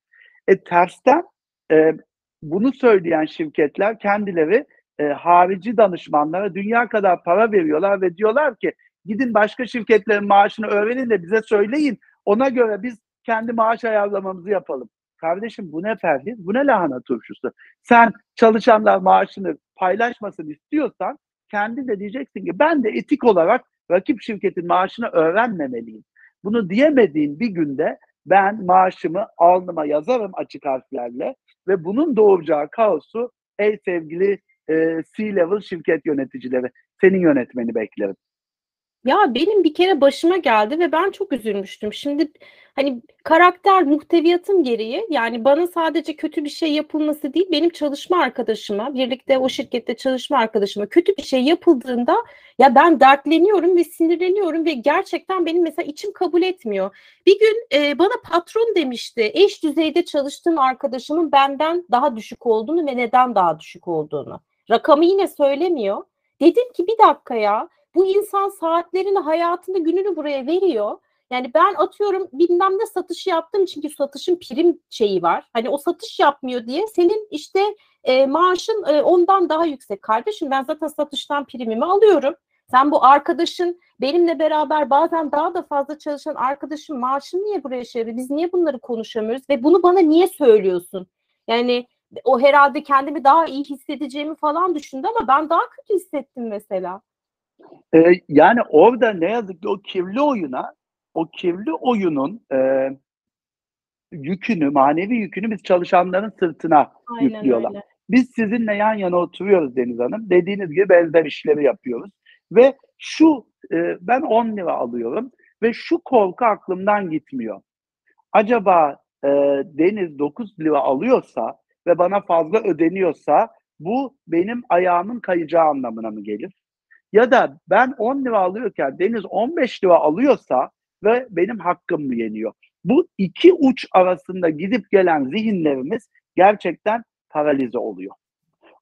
E tersten e, bunu söyleyen şirketler kendileri e, harici danışmanlara dünya kadar para veriyorlar ve diyorlar ki gidin başka şirketlerin maaşını öğrenin de bize söyleyin. Ona göre biz kendi maaş ayarlamamızı yapalım. Kardeşim bu ne perhiz, bu ne lahana turşusu. Sen çalışanlar maaşını paylaşmasını istiyorsan kendi de diyeceksin ki ben de etik olarak rakip şirketin maaşını öğrenmemeliyim. Bunu diyemediğin bir günde ben maaşımı alnıma yazarım açık harflerle ve bunun doğuracağı kaosu ey sevgili e, C-level şirket yöneticileri senin yönetmeni beklerim. Ya benim bir kere başıma geldi ve ben çok üzülmüştüm. Şimdi hani karakter muhteviyatım gereği yani bana sadece kötü bir şey yapılması değil benim çalışma arkadaşıma birlikte o şirkette çalışma arkadaşıma kötü bir şey yapıldığında ya ben dertleniyorum ve sinirleniyorum ve gerçekten benim mesela içim kabul etmiyor. Bir gün e, bana patron demişti eş düzeyde çalıştığım arkadaşımın benden daha düşük olduğunu ve neden daha düşük olduğunu. Rakamı yine söylemiyor. Dedim ki bir dakika ya bu insan saatlerini, hayatını, gününü buraya veriyor. Yani ben atıyorum bilmem ne satışı yaptığım için ki satışın prim şeyi var. Hani o satış yapmıyor diye senin işte e, maaşın e, ondan daha yüksek. Kardeşim ben zaten satıştan primimi alıyorum. Sen bu arkadaşın benimle beraber bazen daha da fazla çalışan arkadaşın maaşını niye buraya şey Biz niye bunları konuşamıyoruz ve bunu bana niye söylüyorsun? Yani o herhalde kendimi daha iyi hissedeceğimi falan düşündü ama ben daha kötü hissettim mesela. Ee, yani orada ne yazık ki o kirli oyuna, o kirli oyunun e, yükünü, manevi yükünü biz çalışanların sırtına Aynen yüklüyorlar. öyle. Biz sizinle yan yana oturuyoruz Deniz Hanım. Dediğiniz gibi benzer işleri yapıyoruz. Ve şu, e, ben 10 lira alıyorum ve şu korku aklımdan gitmiyor. Acaba e, Deniz 9 lira alıyorsa ve bana fazla ödeniyorsa bu benim ayağımın kayacağı anlamına mı gelir? Ya da ben 10 lira alıyorken Deniz 15 lira alıyorsa ve benim hakkım mı yeniyor? Bu iki uç arasında gidip gelen zihinlerimiz gerçekten paralize oluyor.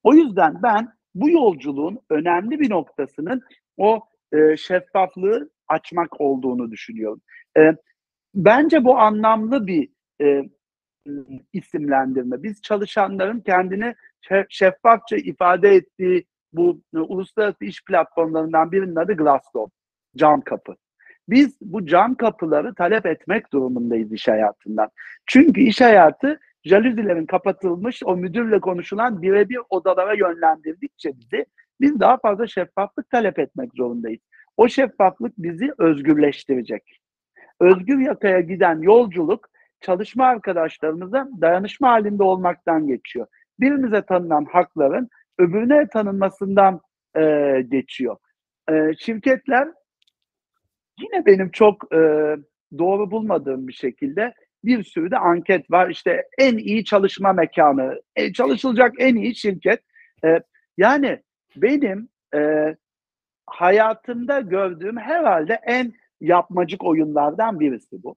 O yüzden ben bu yolculuğun önemli bir noktasının o e, şeffaflığı açmak olduğunu düşünüyorum. E, bence bu anlamlı bir e, isimlendirme. Biz çalışanların kendini şeffafça ifade ettiği bu uluslararası iş platformlarından birinin adı Glassdoor. Cam kapı. Biz bu cam kapıları talep etmek durumundayız iş hayatından. Çünkü iş hayatı jalüzilerin kapatılmış o müdürle konuşulan birebir odalara yönlendirdikçe bizi biz daha fazla şeffaflık talep etmek zorundayız. O şeffaflık bizi özgürleştirecek. Özgür yakaya giden yolculuk çalışma arkadaşlarımıza dayanışma halinde olmaktan geçiyor. Birimize tanınan hakların öbürüne tanınmasından e, geçiyor. E, şirketler yine benim çok e, doğru bulmadığım bir şekilde bir sürü de anket var. İşte en iyi çalışma mekanı, e, çalışılacak en iyi şirket. E, yani benim e, hayatımda gördüğüm herhalde en yapmacık oyunlardan birisi bu.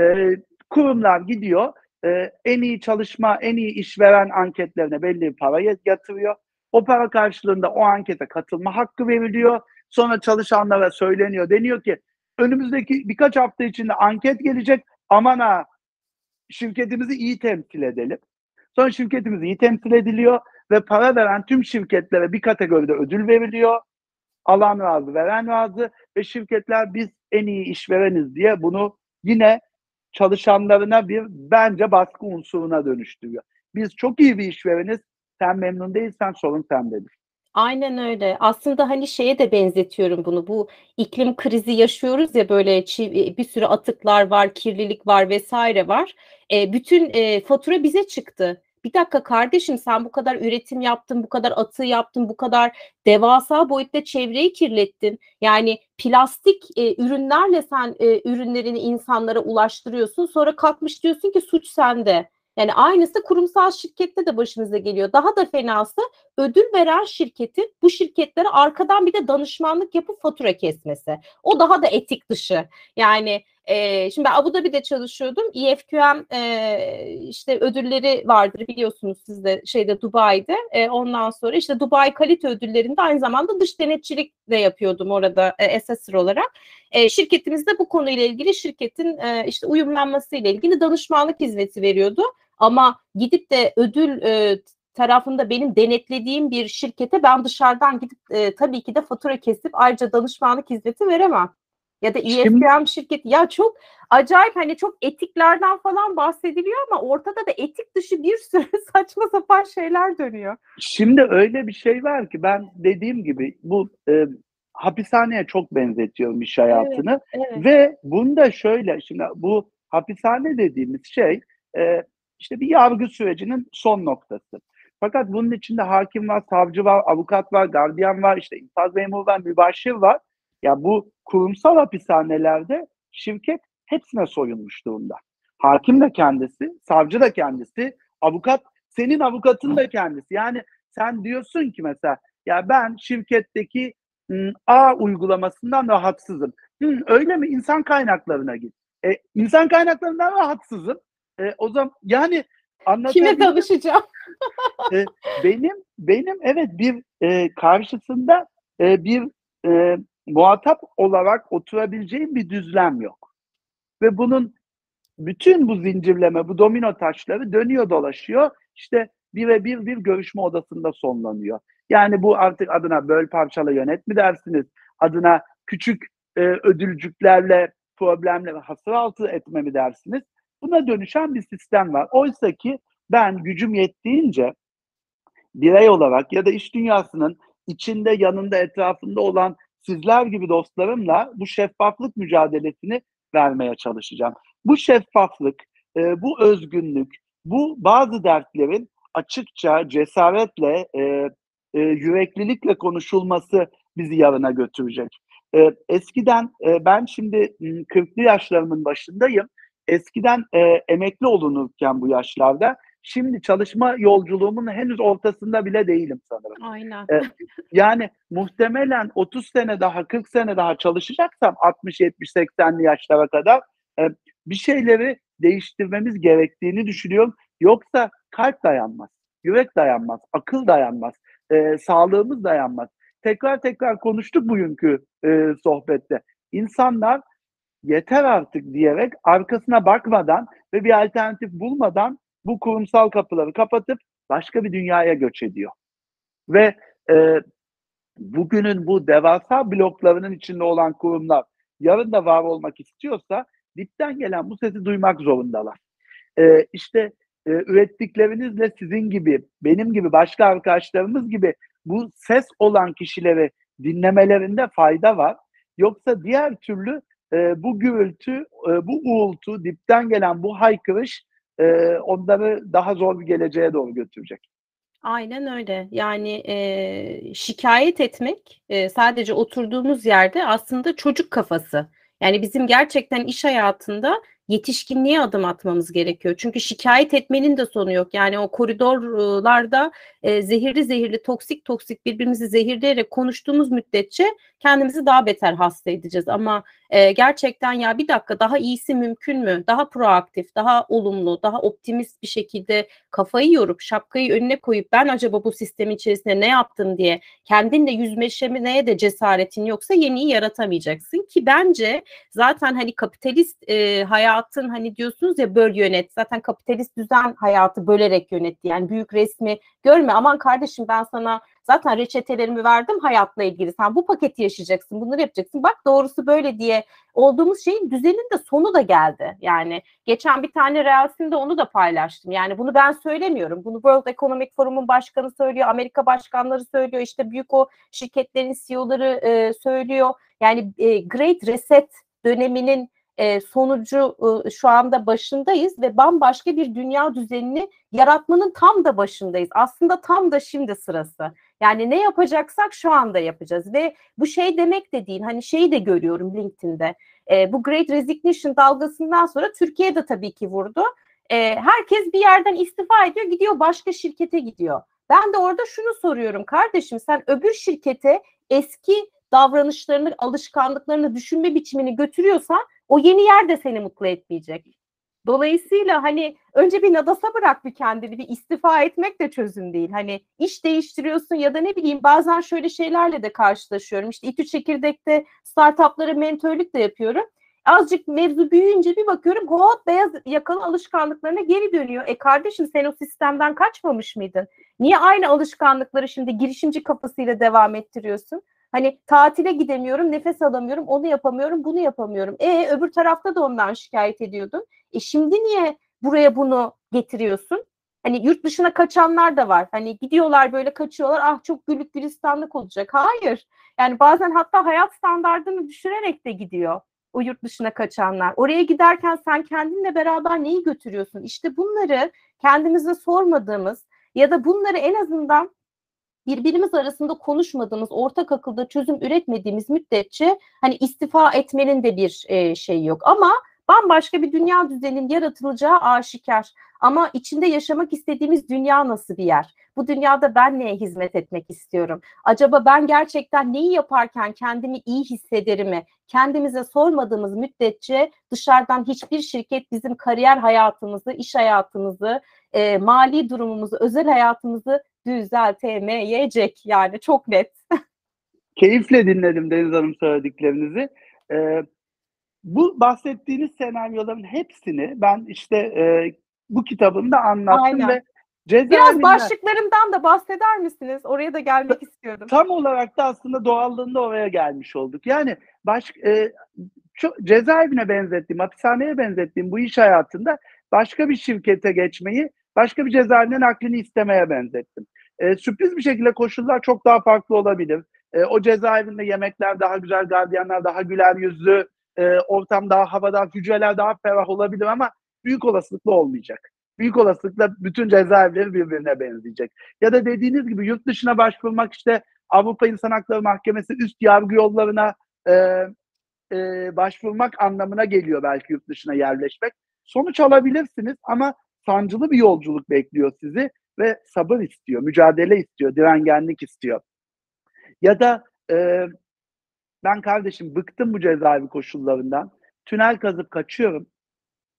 E, kurumlar gidiyor, e, en iyi çalışma, en iyi işveren anketlerine belli bir para yatırıyor. O para karşılığında o ankete katılma hakkı veriliyor. Sonra çalışanlara söyleniyor. Deniyor ki önümüzdeki birkaç hafta içinde anket gelecek. Aman ha şirketimizi iyi temsil edelim. Sonra şirketimiz iyi temsil ediliyor ve para veren tüm şirketlere bir kategoride ödül veriliyor. Alan razı, veren razı ve şirketler biz en iyi işvereniz diye bunu yine çalışanlarına bir bence baskı unsuruna dönüştürüyor. Biz çok iyi bir işvereniz. Sen memnun değilsen sorun sendedir. Aynen öyle. Aslında hani şeye de benzetiyorum bunu. Bu iklim krizi yaşıyoruz ya böyle çi- bir sürü atıklar var, kirlilik var vesaire var. E, bütün e, fatura bize çıktı. Bir dakika kardeşim sen bu kadar üretim yaptın, bu kadar atığı yaptın, bu kadar devasa boyutta çevreyi kirlettin. Yani plastik e, ürünlerle sen e, ürünlerini insanlara ulaştırıyorsun. Sonra kalkmış diyorsun ki suç sende. Yani aynısı kurumsal şirkette de başımıza geliyor. Daha da fenası ödül veren şirketin bu şirketlere arkadan bir de danışmanlık yapıp fatura kesmesi. O daha da etik dışı. Yani e, şimdi ben Abu Dhabi'de çalışıyordum. EFQM e, işte ödülleri vardır biliyorsunuz siz de şeyde Dubai'de. E, ondan sonra işte Dubai kalite ödüllerinde aynı zamanda dış denetçilik de yapıyordum orada e, assessor olarak. E, şirketimiz de bu konuyla ilgili şirketin e, işte uyumlanması ile ilgili danışmanlık hizmeti veriyordu. Ama gidip de ödül e, tarafında benim denetlediğim bir şirkete ben dışarıdan gidip e, tabii ki de fatura kesip ayrıca danışmanlık hizmeti veremem. Ya da EFPM şirketi ya çok acayip hani çok etiklerden falan bahsediliyor ama ortada da etik dışı bir sürü saçma sapan şeyler dönüyor. Şimdi öyle bir şey var ki ben dediğim gibi bu e, hapishaneye çok benzetiyorum iş hayatını Evet, evet. ve bunda şöyle şimdi bu hapishane dediğimiz şey e, işte bir yargı sürecinin son noktası. Fakat bunun içinde hakim var, savcı var, avukat var, gardiyan var, işte infaz memuru var, mübaşir var. Ya bu kurumsal hapishanelerde şirket hepsine soyulmuş durumda. Hakim de kendisi, savcı da kendisi, avukat, senin avukatın da kendisi. Yani sen diyorsun ki mesela ya ben şirketteki A uygulamasından rahatsızım. Hı, öyle mi? İnsan kaynaklarına git. E, insan kaynaklarından rahatsızım. E, o zaman yani Kime anlatabildim mi? danışacağım? E, benim benim evet bir e, karşısında e, bir e, muhatap olarak oturabileceğim bir düzlem yok. Ve bunun bütün bu zincirleme, bu domino taşları dönüyor dolaşıyor. İşte birebir bir görüşme odasında sonlanıyor. Yani bu artık adına böl parçala yönet mi dersiniz? Adına küçük e, ödülcüklerle problemleri hasır altı etme mi dersiniz? Buna dönüşen bir sistem var. Oysa ki ben gücüm yettiğince birey olarak ya da iş dünyasının içinde, yanında, etrafında olan sizler gibi dostlarımla bu şeffaflık mücadelesini vermeye çalışacağım. Bu şeffaflık, e, bu özgünlük, bu bazı dertlerin açıkça, cesaretle, e, e, yüreklilikle konuşulması bizi yarına götürecek. E, eskiden e, ben şimdi m, 40'lı yaşlarımın başındayım. Eskiden e, emekli olunurken bu yaşlarda, şimdi çalışma yolculuğumun henüz ortasında bile değilim sanırım. Aynen. E, yani muhtemelen 30 sene daha 40 sene daha çalışacaksam 60 70 80'li yaşlara kadar e, bir şeyleri değiştirmemiz gerektiğini düşünüyorum. Yoksa kalp dayanmaz, yürek dayanmaz, akıl dayanmaz, e, sağlığımız dayanmaz. Tekrar tekrar konuştuk bugünkü e, sohbette. İnsanlar yeter artık diyerek arkasına bakmadan ve bir alternatif bulmadan bu kurumsal kapıları kapatıp başka bir dünyaya göç ediyor. Ve e, bugünün bu devasa bloklarının içinde olan kurumlar yarın da var olmak istiyorsa dipten gelen bu sesi duymak zorundalar. E, işte e, ürettiklerinizle sizin gibi, benim gibi, başka arkadaşlarımız gibi bu ses olan kişileri dinlemelerinde fayda var. Yoksa diğer türlü e, bu gürültü, e, bu uğultu, dipten gelen bu haykırış e, onları daha zor bir geleceğe doğru götürecek. Aynen öyle. Yani e, şikayet etmek e, sadece oturduğumuz yerde aslında çocuk kafası. Yani bizim gerçekten iş hayatında yetişkinliğe adım atmamız gerekiyor. Çünkü şikayet etmenin de sonu yok. Yani o koridorlarda e, zehirli zehirli, toksik toksik birbirimizi zehirleyerek konuştuğumuz müddetçe kendimizi daha beter hasta edeceğiz. Ama e, gerçekten ya bir dakika daha iyisi mümkün mü? Daha proaktif, daha olumlu, daha optimist bir şekilde kafayı yorup şapkayı önüne koyup ben acaba bu sistemin içerisinde ne yaptım diye kendinle yüzleşmeye de cesaretin yoksa yeniyi yaratamayacaksın ki bence zaten hani kapitalist e, hayatın hani diyorsunuz ya böl yönet zaten kapitalist düzen hayatı bölerek yönetti yani büyük resmi görme aman kardeşim ben sana zaten reçetelerimi verdim hayatla ilgili. Sen bu paketi yaşayacaksın, bunları yapacaksın. Bak doğrusu böyle diye olduğumuz şeyin düzenin de sonu da geldi. Yani geçen bir tane Reels'inde onu da paylaştım. Yani bunu ben söylemiyorum. Bunu World Economic Forum'un başkanı söylüyor, Amerika başkanları söylüyor, işte büyük o şirketlerin CEO'ları e, söylüyor. Yani e, Great Reset döneminin sonucu şu anda başındayız ve bambaşka bir dünya düzenini yaratmanın tam da başındayız. Aslında tam da şimdi sırası. Yani ne yapacaksak şu anda yapacağız ve bu şey demek de değil. Hani şeyi de görüyorum LinkedIn'de. Bu Great Resignation dalgasından sonra Türkiye de tabii ki vurdu. Herkes bir yerden istifa ediyor, gidiyor başka şirkete gidiyor. Ben de orada şunu soruyorum kardeşim sen öbür şirkete eski davranışlarını, alışkanlıklarını, düşünme biçimini götürüyorsan o yeni yer de seni mutlu etmeyecek. Dolayısıyla hani önce bir nadasa bırak bir kendini, bir istifa etmek de çözüm değil. Hani iş değiştiriyorsun ya da ne bileyim bazen şöyle şeylerle de karşılaşıyorum. İşte İTÜ Çekirdek'te startuplara mentörlük de yapıyorum. Azıcık mevzu büyüyünce bir bakıyorum hop beyaz yakalı alışkanlıklarına geri dönüyor. E kardeşim sen o sistemden kaçmamış mıydın? Niye aynı alışkanlıkları şimdi girişimci kafasıyla devam ettiriyorsun? Hani tatile gidemiyorum, nefes alamıyorum, onu yapamıyorum, bunu yapamıyorum. E öbür tarafta da ondan şikayet ediyordun. E şimdi niye buraya bunu getiriyorsun? Hani yurt dışına kaçanlar da var. Hani gidiyorlar böyle kaçıyorlar. Ah çok güllük gülistanlık olacak. Hayır. Yani bazen hatta hayat standartını düşürerek de gidiyor o yurt dışına kaçanlar. Oraya giderken sen kendinle beraber neyi götürüyorsun? İşte bunları kendimize sormadığımız ya da bunları en azından birbirimiz arasında konuşmadığımız, ortak akılda çözüm üretmediğimiz müddetçe hani istifa etmenin de bir e, şey yok. Ama bambaşka bir dünya düzeninin yaratılacağı aşikar. Ama içinde yaşamak istediğimiz dünya nasıl bir yer? Bu dünyada ben neye hizmet etmek istiyorum? Acaba ben gerçekten neyi yaparken kendimi iyi hissederim mi? Kendimize sormadığımız müddetçe dışarıdan hiçbir şirket bizim kariyer hayatımızı, iş hayatımızı, e, mali durumumuzu, özel hayatımızı düzeltemeyecek yani çok net. Keyifle dinledim Deniz Hanım söylediklerinizi. Ee, bu bahsettiğiniz senaryoların hepsini ben işte e, bu kitabımda anlattım Aynen. ve Biraz başlıklarımdan da bahseder misiniz? Oraya da gelmek istiyordum. Tam olarak da aslında doğallığında oraya gelmiş olduk. Yani baş, e, çok, cezaevine benzettiğim, hapishaneye benzettiğim bu iş hayatında başka bir şirkete geçmeyi, başka bir cezaevinden aklını istemeye benzettim. E, sürpriz bir şekilde koşullar çok daha farklı olabilir. E, o cezaevinde yemekler daha güzel, gardiyanlar daha güler yüzlü, e, ortam daha havadar, hücreler daha ferah olabilir ama büyük olasılıkla olmayacak. Büyük olasılıkla bütün cezaevleri birbirine benzeyecek. Ya da dediğiniz gibi yurt dışına başvurmak işte Avrupa İnsan Hakları Mahkemesi üst yargı yollarına e, e, başvurmak anlamına geliyor belki yurt dışına yerleşmek. Sonuç alabilirsiniz ama sancılı bir yolculuk bekliyor sizi ve sabır istiyor, mücadele istiyor, direngenlik istiyor. Ya da e, ben kardeşim bıktım bu cezaevi koşullarından. Tünel kazıp kaçıyorum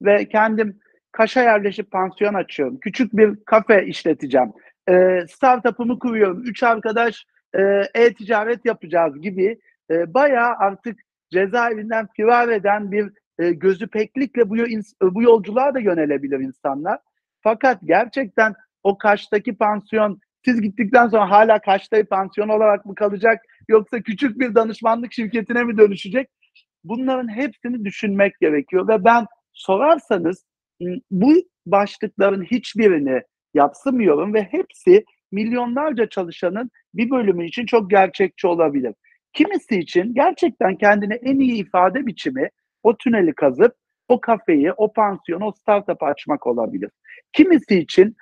ve kendim Kaş'a yerleşip pansiyon açıyorum. Küçük bir kafe işleteceğim. E, startup'ımı kuruyorum. Üç arkadaş e, e-ticaret yapacağız gibi e, bayağı artık cezaevinden firar eden bir e, gözü peklikle bu, bu yolculuğa da yönelebilir insanlar. Fakat gerçekten o Kaş'taki pansiyon siz gittikten sonra hala Kaş'ta pansiyon olarak mı kalacak yoksa küçük bir danışmanlık şirketine mi dönüşecek? Bunların hepsini düşünmek gerekiyor ve ben sorarsanız bu başlıkların hiçbirini yapsımıyorum ve hepsi milyonlarca çalışanın bir bölümü için çok gerçekçi olabilir. Kimisi için gerçekten kendine en iyi ifade biçimi o tüneli kazıp o kafeyi, o pansiyonu, o startup açmak olabilir. Kimisi için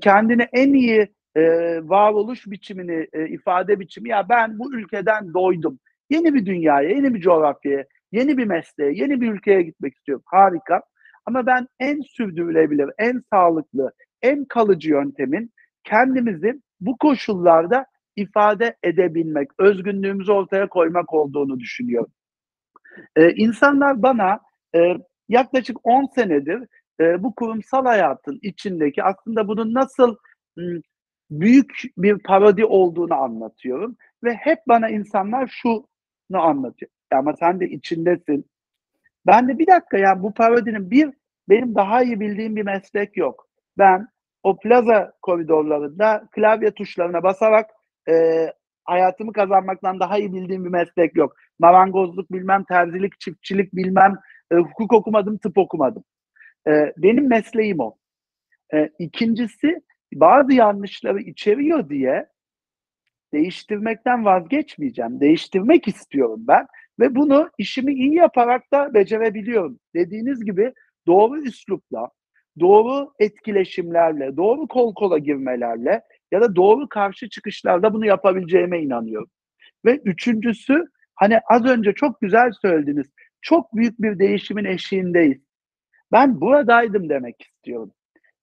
kendine en iyi e, varoluş biçimini, e, ifade biçimi ya ben bu ülkeden doydum. Yeni bir dünyaya, yeni bir coğrafyaya, yeni bir mesleğe, yeni bir ülkeye gitmek istiyorum. Harika. Ama ben en sürdürülebilir, en sağlıklı, en kalıcı yöntemin kendimizi bu koşullarda ifade edebilmek, özgünlüğümüzü ortaya koymak olduğunu düşünüyorum. Ee, insanlar bana e, yaklaşık 10 senedir e, bu kurumsal hayatın içindeki aslında bunun nasıl büyük bir parodi olduğunu anlatıyorum. Ve hep bana insanlar şunu anlatıyor. Ama sen de içindesin. Ben de bir dakika ya bu parodinin bir benim daha iyi bildiğim bir meslek yok. Ben o plaza koridorlarında klavye tuşlarına basarak e, hayatımı kazanmaktan daha iyi bildiğim bir meslek yok. Marangozluk bilmem, terzilik, çiftçilik bilmem, e, hukuk okumadım, tıp okumadım. E, benim mesleğim o. E, ikincisi bazı yanlışları içeriyor diye değiştirmekten vazgeçmeyeceğim. Değiştirmek istiyorum ben ve bunu işimi iyi yaparak da becerebiliyorum. Dediğiniz gibi doğru üslupla, doğru etkileşimlerle, doğru kol kola girmelerle ya da doğru karşı çıkışlarda bunu yapabileceğime inanıyorum. Ve üçüncüsü hani az önce çok güzel söylediniz. Çok büyük bir değişimin eşiğindeyiz. Ben buradaydım demek istiyorum.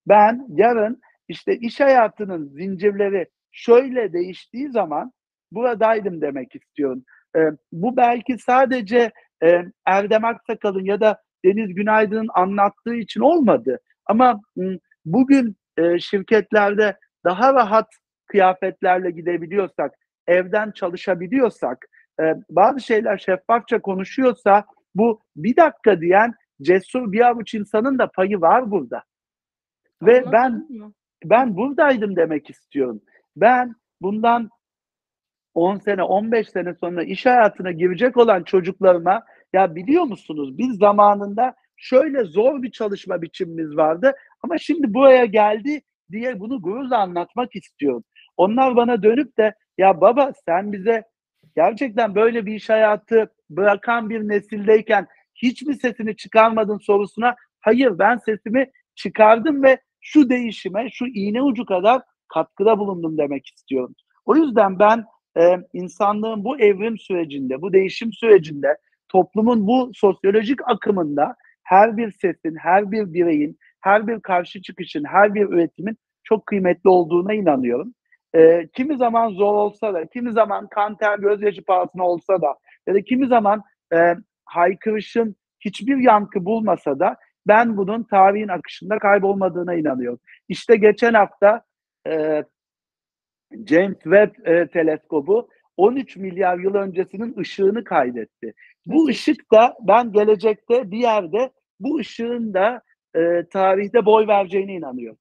Ben yarın işte iş hayatının zincirleri şöyle değiştiği zaman buradaydım demek istiyorum. E, bu belki sadece e, Erdem Aksakal'ın ya da Deniz Günaydın'ın anlattığı için olmadı. Ama m, bugün e, şirketlerde daha rahat kıyafetlerle gidebiliyorsak, evden çalışabiliyorsak, e, bazı şeyler şeffafça konuşuyorsa bu bir dakika diyen cesur bir avuç insanın da payı var burada. Ve ben ben buradaydım demek istiyorum. Ben bundan 10 sene, 15 sene sonra iş hayatına girecek olan çocuklarıma ya biliyor musunuz biz zamanında şöyle zor bir çalışma biçimimiz vardı ama şimdi buraya geldi diye bunu gururla anlatmak istiyorum. Onlar bana dönüp de ya baba sen bize gerçekten böyle bir iş hayatı bırakan bir nesildeyken hiç mi sesini çıkarmadın sorusuna hayır ben sesimi çıkardım ve şu değişime, şu iğne ucu kadar katkıda bulundum demek istiyorum. O yüzden ben e, insanlığın bu evrim sürecinde, bu değişim sürecinde, toplumun bu sosyolojik akımında her bir sesin, her bir bireyin, her bir karşı çıkışın, her bir üretimin çok kıymetli olduğuna inanıyorum. E, kimi zaman zor olsa da, kimi zaman kan ter gözyaşı pahasına olsa da ya da kimi zaman e, haykırışın hiçbir yankı bulmasa da ben bunun tarihin akışında kaybolmadığına inanıyorum. İşte geçen hafta e, James Webb e, teleskobu 13 milyar yıl öncesinin ışığını kaydetti. Bu ışık da ben gelecekte bir yerde bu ışığın da e, tarihte boy vereceğine inanıyorum.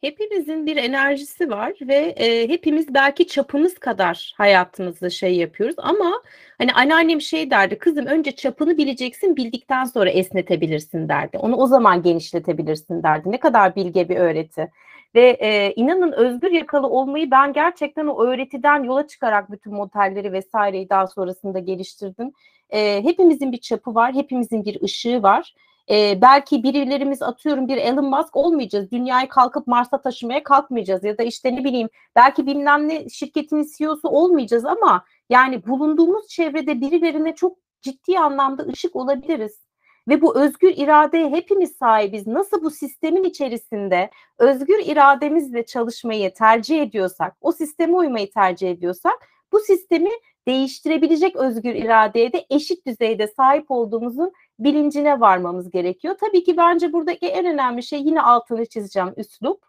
Hepimizin bir enerjisi var ve e, hepimiz belki çapımız kadar hayatımızda şey yapıyoruz ama hani anneannem şey derdi kızım önce çapını bileceksin bildikten sonra esnetebilirsin derdi. Onu o zaman genişletebilirsin derdi. Ne kadar bilge bir öğreti. Ve e, inanın özgür yakalı olmayı ben gerçekten o öğretiden yola çıkarak bütün modelleri vesaireyi daha sonrasında geliştirdim. E, hepimizin bir çapı var, hepimizin bir ışığı var. E, belki birilerimiz atıyorum bir Elon Musk olmayacağız. Dünyayı kalkıp Mars'a taşımaya kalkmayacağız. Ya da işte ne bileyim belki bilmem ne şirketin CEO'su olmayacağız ama yani bulunduğumuz çevrede birilerine çok ciddi anlamda ışık olabiliriz. Ve bu özgür iradeye hepimiz sahibiz. Nasıl bu sistemin içerisinde özgür irademizle çalışmayı tercih ediyorsak, o sisteme uymayı tercih ediyorsak, bu sistemi değiştirebilecek özgür iradeye de eşit düzeyde sahip olduğumuzun bilincine varmamız gerekiyor. Tabii ki bence buradaki en önemli şey yine altını çizeceğim üslup.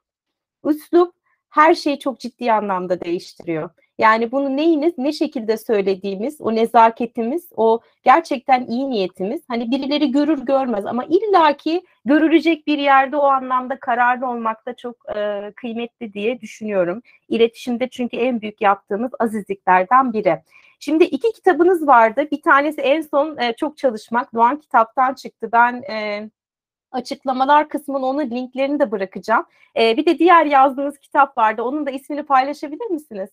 Üslup her şeyi çok ciddi anlamda değiştiriyor. Yani bunu neyiniz, ne şekilde söylediğimiz, o nezaketimiz, o gerçekten iyi niyetimiz. Hani birileri görür görmez ama illaki görülecek bir yerde o anlamda kararlı olmak da çok e, kıymetli diye düşünüyorum. İletişimde çünkü en büyük yaptığımız azizliklerden biri. Şimdi iki kitabınız vardı. Bir tanesi en son e, çok çalışmak. Doğan kitaptan çıktı. Ben e, açıklamalar kısmına onun linklerini de bırakacağım. E, bir de diğer yazdığınız kitap vardı. Onun da ismini paylaşabilir misiniz?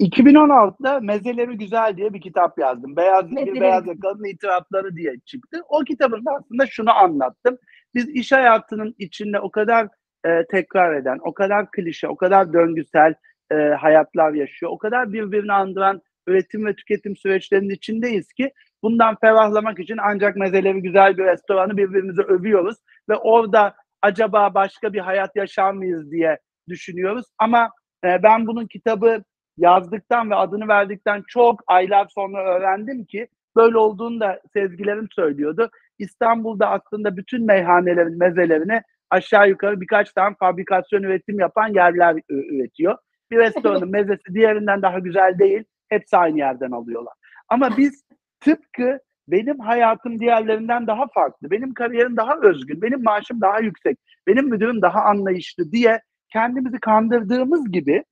2016'da Mezeleri Güzel diye bir kitap yazdım. Beyaz bir beyaz yakalının itirafları diye çıktı. O kitabında aslında şunu anlattım. Biz iş hayatının içinde o kadar e, tekrar eden, o kadar klişe, o kadar döngüsel e, hayatlar yaşıyor. O kadar birbirini andıran üretim ve tüketim süreçlerinin içindeyiz ki bundan ferahlamak için ancak mezeleri güzel bir restoranı birbirimize övüyoruz ve orada acaba başka bir hayat yaşar mıyız diye düşünüyoruz. Ama e, ben bunun kitabı yazdıktan ve adını verdikten çok aylar sonra öğrendim ki böyle olduğunu da sezgilerim söylüyordu. İstanbul'da aslında bütün meyhanelerin mezelerini aşağı yukarı birkaç tane fabrikasyon üretim yapan yerler üretiyor. Bir restoranın mezesi diğerinden daha güzel değil. Hepsi aynı yerden alıyorlar. Ama biz tıpkı benim hayatım diğerlerinden daha farklı, benim kariyerim daha özgün, benim maaşım daha yüksek, benim müdürüm daha anlayışlı diye kendimizi kandırdığımız gibi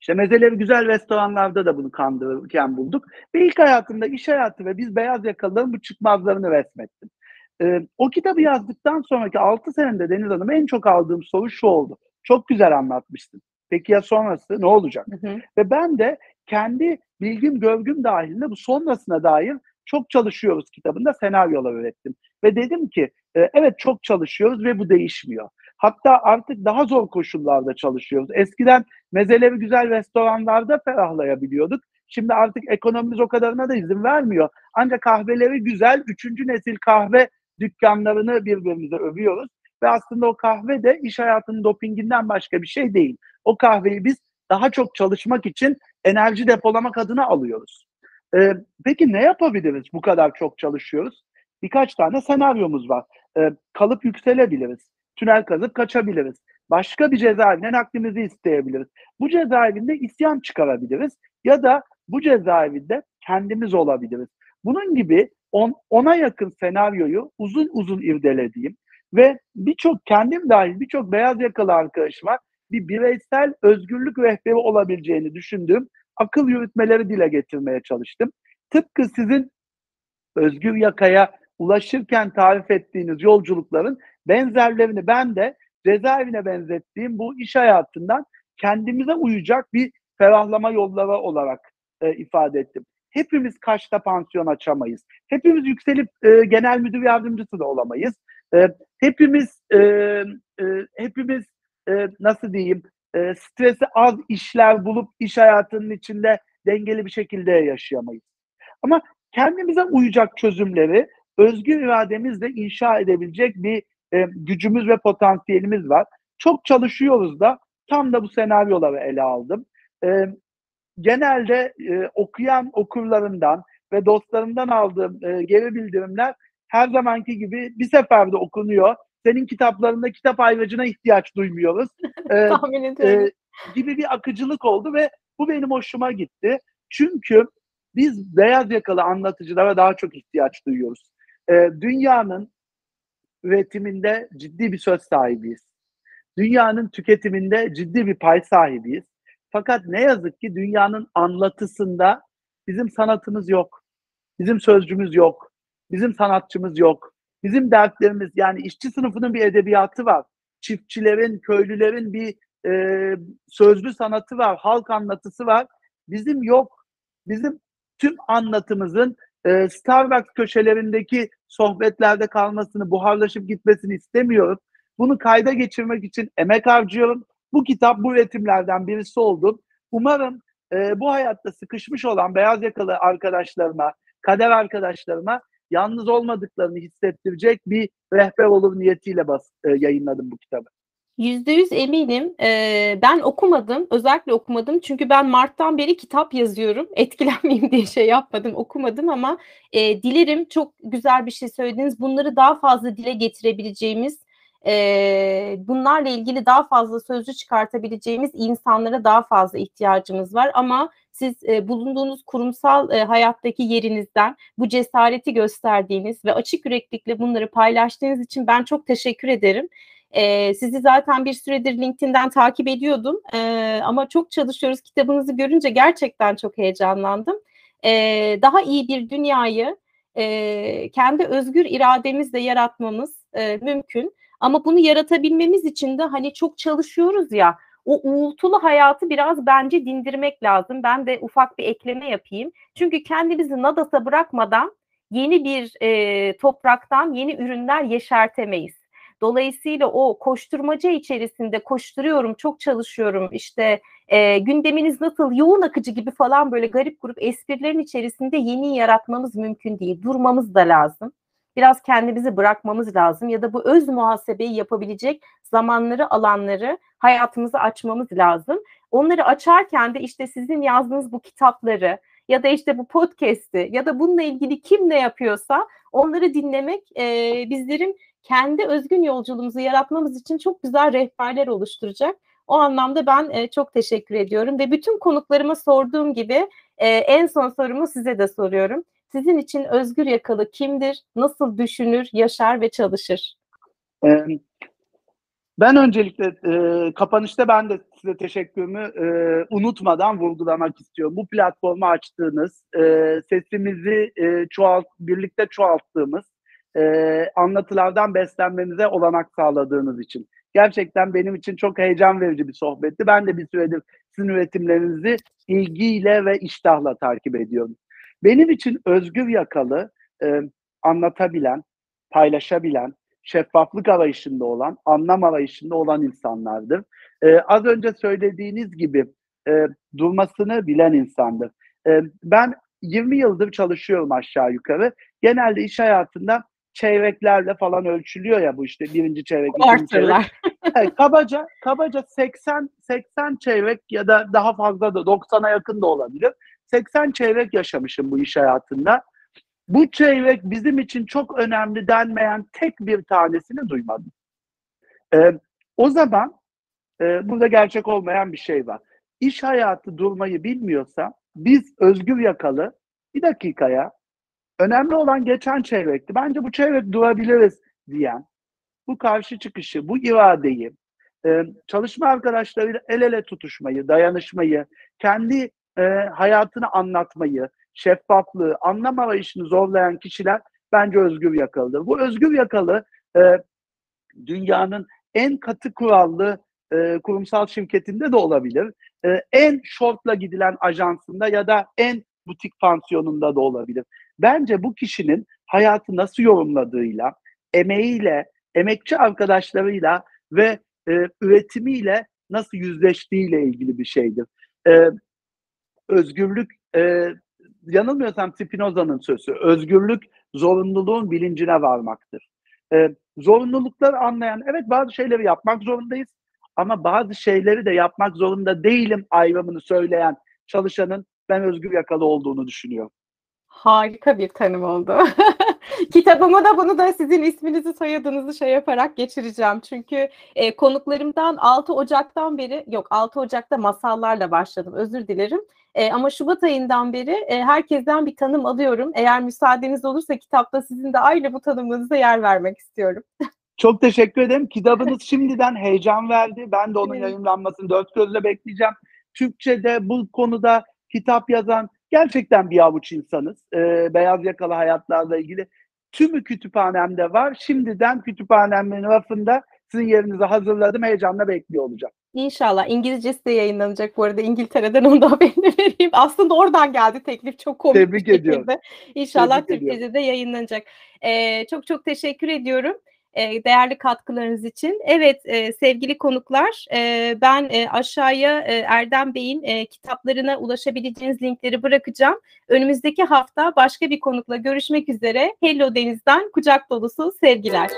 İşte mezeleri güzel restoranlarda da bunu kandırırken bulduk. Ve ilk hayatımda iş hayatı ve biz beyaz yakalıların bu çıkmazlarını resmettim. Ee, o kitabı yazdıktan sonraki 6 senede Deniz Hanım en çok aldığım soru şu oldu. Çok güzel anlatmıştın. Peki ya sonrası ne olacak? Hı hı. Ve ben de kendi bilgim, görgüm dahilinde bu sonrasına dair çok çalışıyoruz kitabında senaryolar ürettim. Ve dedim ki e, evet çok çalışıyoruz ve bu değişmiyor. Hatta artık daha zor koşullarda çalışıyoruz. Eskiden mezeleri güzel restoranlarda ferahlayabiliyorduk. Şimdi artık ekonomimiz o kadarına da izin vermiyor. Ancak kahveleri güzel, üçüncü nesil kahve dükkanlarını birbirimize övüyoruz. Ve aslında o kahve de iş hayatının dopinginden başka bir şey değil. O kahveyi biz daha çok çalışmak için enerji depolamak adına alıyoruz. Ee, peki ne yapabiliriz bu kadar çok çalışıyoruz? Birkaç tane senaryomuz var. Ee, kalıp yükselebiliriz. Tünel kazıp kaçabiliriz. Başka bir cezaevinden naklimizi isteyebiliriz. Bu cezaevinde isyan çıkarabiliriz. Ya da bu cezaevinde kendimiz olabiliriz. Bunun gibi on, ona yakın senaryoyu uzun uzun irdelediğim ve birçok kendim dahil birçok beyaz yakalı arkadaşıma bir bireysel özgürlük rehberi olabileceğini düşündüğüm akıl yürütmeleri dile getirmeye çalıştım. Tıpkı sizin özgür yakaya ulaşırken tarif ettiğiniz yolculukların benzerlerini ben de cezaevine benzettiğim bu iş hayatından kendimize uyacak bir ferahlama yolları olarak e, ifade ettim. Hepimiz kaçta pansiyon açamayız. Hepimiz yükselip e, genel müdür yardımcısı da olamayız. E, hepimiz e, e, hepimiz e, nasıl diyeyim e, stresi az işler bulup iş hayatının içinde dengeli bir şekilde yaşayamayız. Ama kendimize uyacak çözümleri özgür irademizle inşa edebilecek bir e, gücümüz ve potansiyelimiz var. Çok çalışıyoruz da tam da bu senaryoları ele aldım. E, genelde e, okuyan okurlarımdan ve dostlarımdan aldığım e, geri bildirimler her zamanki gibi bir seferde okunuyor. Senin kitaplarında kitap ayracına ihtiyaç duymuyoruz. E, Tahmin ediyorum. E, gibi bir akıcılık oldu ve bu benim hoşuma gitti. Çünkü biz beyaz yakalı anlatıcılara daha çok ihtiyaç duyuyoruz. E, dünyanın üretiminde ciddi bir söz sahibiyiz. Dünyanın tüketiminde ciddi bir pay sahibiyiz. Fakat ne yazık ki dünyanın anlatısında bizim sanatımız yok. Bizim sözcümüz yok. Bizim sanatçımız yok. Bizim dertlerimiz yani işçi sınıfının bir edebiyatı var. Çiftçilerin, köylülerin bir e, sözlü sanatı var. Halk anlatısı var. Bizim yok. Bizim tüm anlatımızın e, Starbucks köşelerindeki sohbetlerde kalmasını, buharlaşıp gitmesini istemiyorum. Bunu kayda geçirmek için emek harcıyorum. Bu kitap bu üretimlerden birisi oldu. Umarım e, bu hayatta sıkışmış olan beyaz yakalı arkadaşlarıma, kader arkadaşlarıma yalnız olmadıklarını hissettirecek bir rehber olur niyetiyle bas, e, yayınladım bu kitabı. Yüzde yüz eminim. Ee, ben okumadım. Özellikle okumadım. Çünkü ben Mart'tan beri kitap yazıyorum. Etkilenmeyeyim diye şey yapmadım. Okumadım ama e, dilerim çok güzel bir şey söylediniz. Bunları daha fazla dile getirebileceğimiz, e, bunlarla ilgili daha fazla sözcü çıkartabileceğimiz insanlara daha fazla ihtiyacımız var. Ama siz e, bulunduğunuz kurumsal e, hayattaki yerinizden bu cesareti gösterdiğiniz ve açık yüreklikle bunları paylaştığınız için ben çok teşekkür ederim. E, sizi zaten bir süredir LinkedIn'den takip ediyordum e, ama çok çalışıyoruz. Kitabınızı görünce gerçekten çok heyecanlandım. E, daha iyi bir dünyayı e, kendi özgür irademizle yaratmamız e, mümkün. Ama bunu yaratabilmemiz için de hani çok çalışıyoruz ya o uğultulu hayatı biraz bence dindirmek lazım. Ben de ufak bir ekleme yapayım. Çünkü kendimizi nadasa bırakmadan yeni bir e, topraktan yeni ürünler yeşertemeyiz. Dolayısıyla o koşturmaca içerisinde koşturuyorum, çok çalışıyorum işte e, gündeminiz nasıl yoğun akıcı gibi falan böyle garip grup esprilerin içerisinde yeni yaratmamız mümkün değil. Durmamız da lazım. Biraz kendimizi bırakmamız lazım ya da bu öz muhasebeyi yapabilecek zamanları, alanları hayatımızı açmamız lazım. Onları açarken de işte sizin yazdığınız bu kitapları ya da işte bu podcast'i ya da bununla ilgili kim ne yapıyorsa onları dinlemek e, bizlerin kendi özgün yolculuğumuzu yaratmamız için çok güzel rehberler oluşturacak. O anlamda ben e, çok teşekkür ediyorum ve bütün konuklarıma sorduğum gibi e, en son sorumu size de soruyorum. Sizin için özgür yakalı kimdir? Nasıl düşünür, yaşar ve çalışır? Ben öncelikle e, kapanışta ben de size teşekkürümü e, unutmadan vurgulamak istiyorum. Bu platformu açtığınız, e, sesimizi e, çoğalt, birlikte çoğalttığımız, e, anlatılardan beslenmemize olanak sağladığınız için. Gerçekten benim için çok heyecan verici bir sohbetti. Ben de bir süredir sizin üretimlerinizi ilgiyle ve iştahla takip ediyorum. Benim için özgür yakalı, e, anlatabilen, paylaşabilen, şeffaflık arayışında olan, anlam arayışında olan insanlardır. Ee, az önce söylediğiniz gibi e, durmasını bilen insandır. E, ben 20 yıldır çalışıyorum aşağı yukarı. Genelde iş hayatında çeyreklerle falan ölçülüyor ya bu işte birinci çeyrek, ikinci çeyrek. Kabaca kabaca 80 80 çeyrek ya da daha fazla da 90'a yakın da olabilir. 80 çeyrek yaşamışım bu iş hayatında. Bu çeyrek bizim için çok önemli denmeyen tek bir tanesini duymadım. Ee, o zaman e, burada gerçek olmayan bir şey var. İş hayatı durmayı bilmiyorsa biz özgür yakalı bir dakikaya önemli olan geçen çeyrekti. Bence bu çeyrek durabiliriz diyen bu karşı çıkışı, bu iradeyi, e, çalışma arkadaşlarıyla el ele tutuşmayı, dayanışmayı, kendi e, hayatını anlatmayı, şeffaflığı, anlam arayışını zorlayan kişiler bence özgür yakalıdır. Bu özgür yakalı e, dünyanın en katı kurallı e, kurumsal şirketinde de olabilir. E, en shortla gidilen ajansında ya da en butik pansiyonunda da olabilir. Bence bu kişinin hayatı nasıl yorumladığıyla, emeğiyle, emekçi arkadaşlarıyla ve e, üretimiyle nasıl yüzleştiğiyle ilgili bir şeydir. E, özgürlük, e, yanılmıyorsam Spinoza'nın sözü, özgürlük zorunluluğun bilincine varmaktır. E, zorunlulukları anlayan, evet bazı şeyleri yapmak zorundayız ama bazı şeyleri de yapmak zorunda değilim ayrımını söyleyen çalışanın ben özgür yakalı olduğunu düşünüyorum. Harika bir tanım oldu. Kitabıma da bunu da sizin isminizi soyadınızı şey yaparak geçireceğim. Çünkü e, konuklarımdan 6 Ocak'tan beri yok 6 Ocak'ta masallarla başladım özür dilerim. E, ama Şubat ayından beri e, herkesten bir tanım alıyorum. Eğer müsaadeniz olursa kitapta sizin de ayrı bu tanımınıza yer vermek istiyorum. Çok teşekkür ederim. Kitabınız şimdiden heyecan verdi. Ben de onun yayınlanmasını dört gözle bekleyeceğim. Türkçe'de bu konuda kitap yazan gerçekten bir avuç insanız. Ee, beyaz yakalı hayatlarla ilgili. Tümü kütüphanemde var. Şimdiden kütüphanemin rafında sizin yerinizi hazırladım. Heyecanla bekliyor olacağım. İnşallah. İngilizcesi de yayınlanacak bu arada. İngiltere'den onu da haberini vereyim. Aslında oradan geldi teklif. Çok komik Tebrik bir ediyorum. şekilde. İnşallah Tebrik ediyorum. Türkçe'de de yayınlanacak. Ee, çok çok teşekkür ediyorum e, değerli katkılarınız için. Evet e, sevgili konuklar e, ben aşağıya Erdem Bey'in kitaplarına ulaşabileceğiniz linkleri bırakacağım. Önümüzdeki hafta başka bir konukla görüşmek üzere. Hello Deniz'den kucak dolusu sevgiler.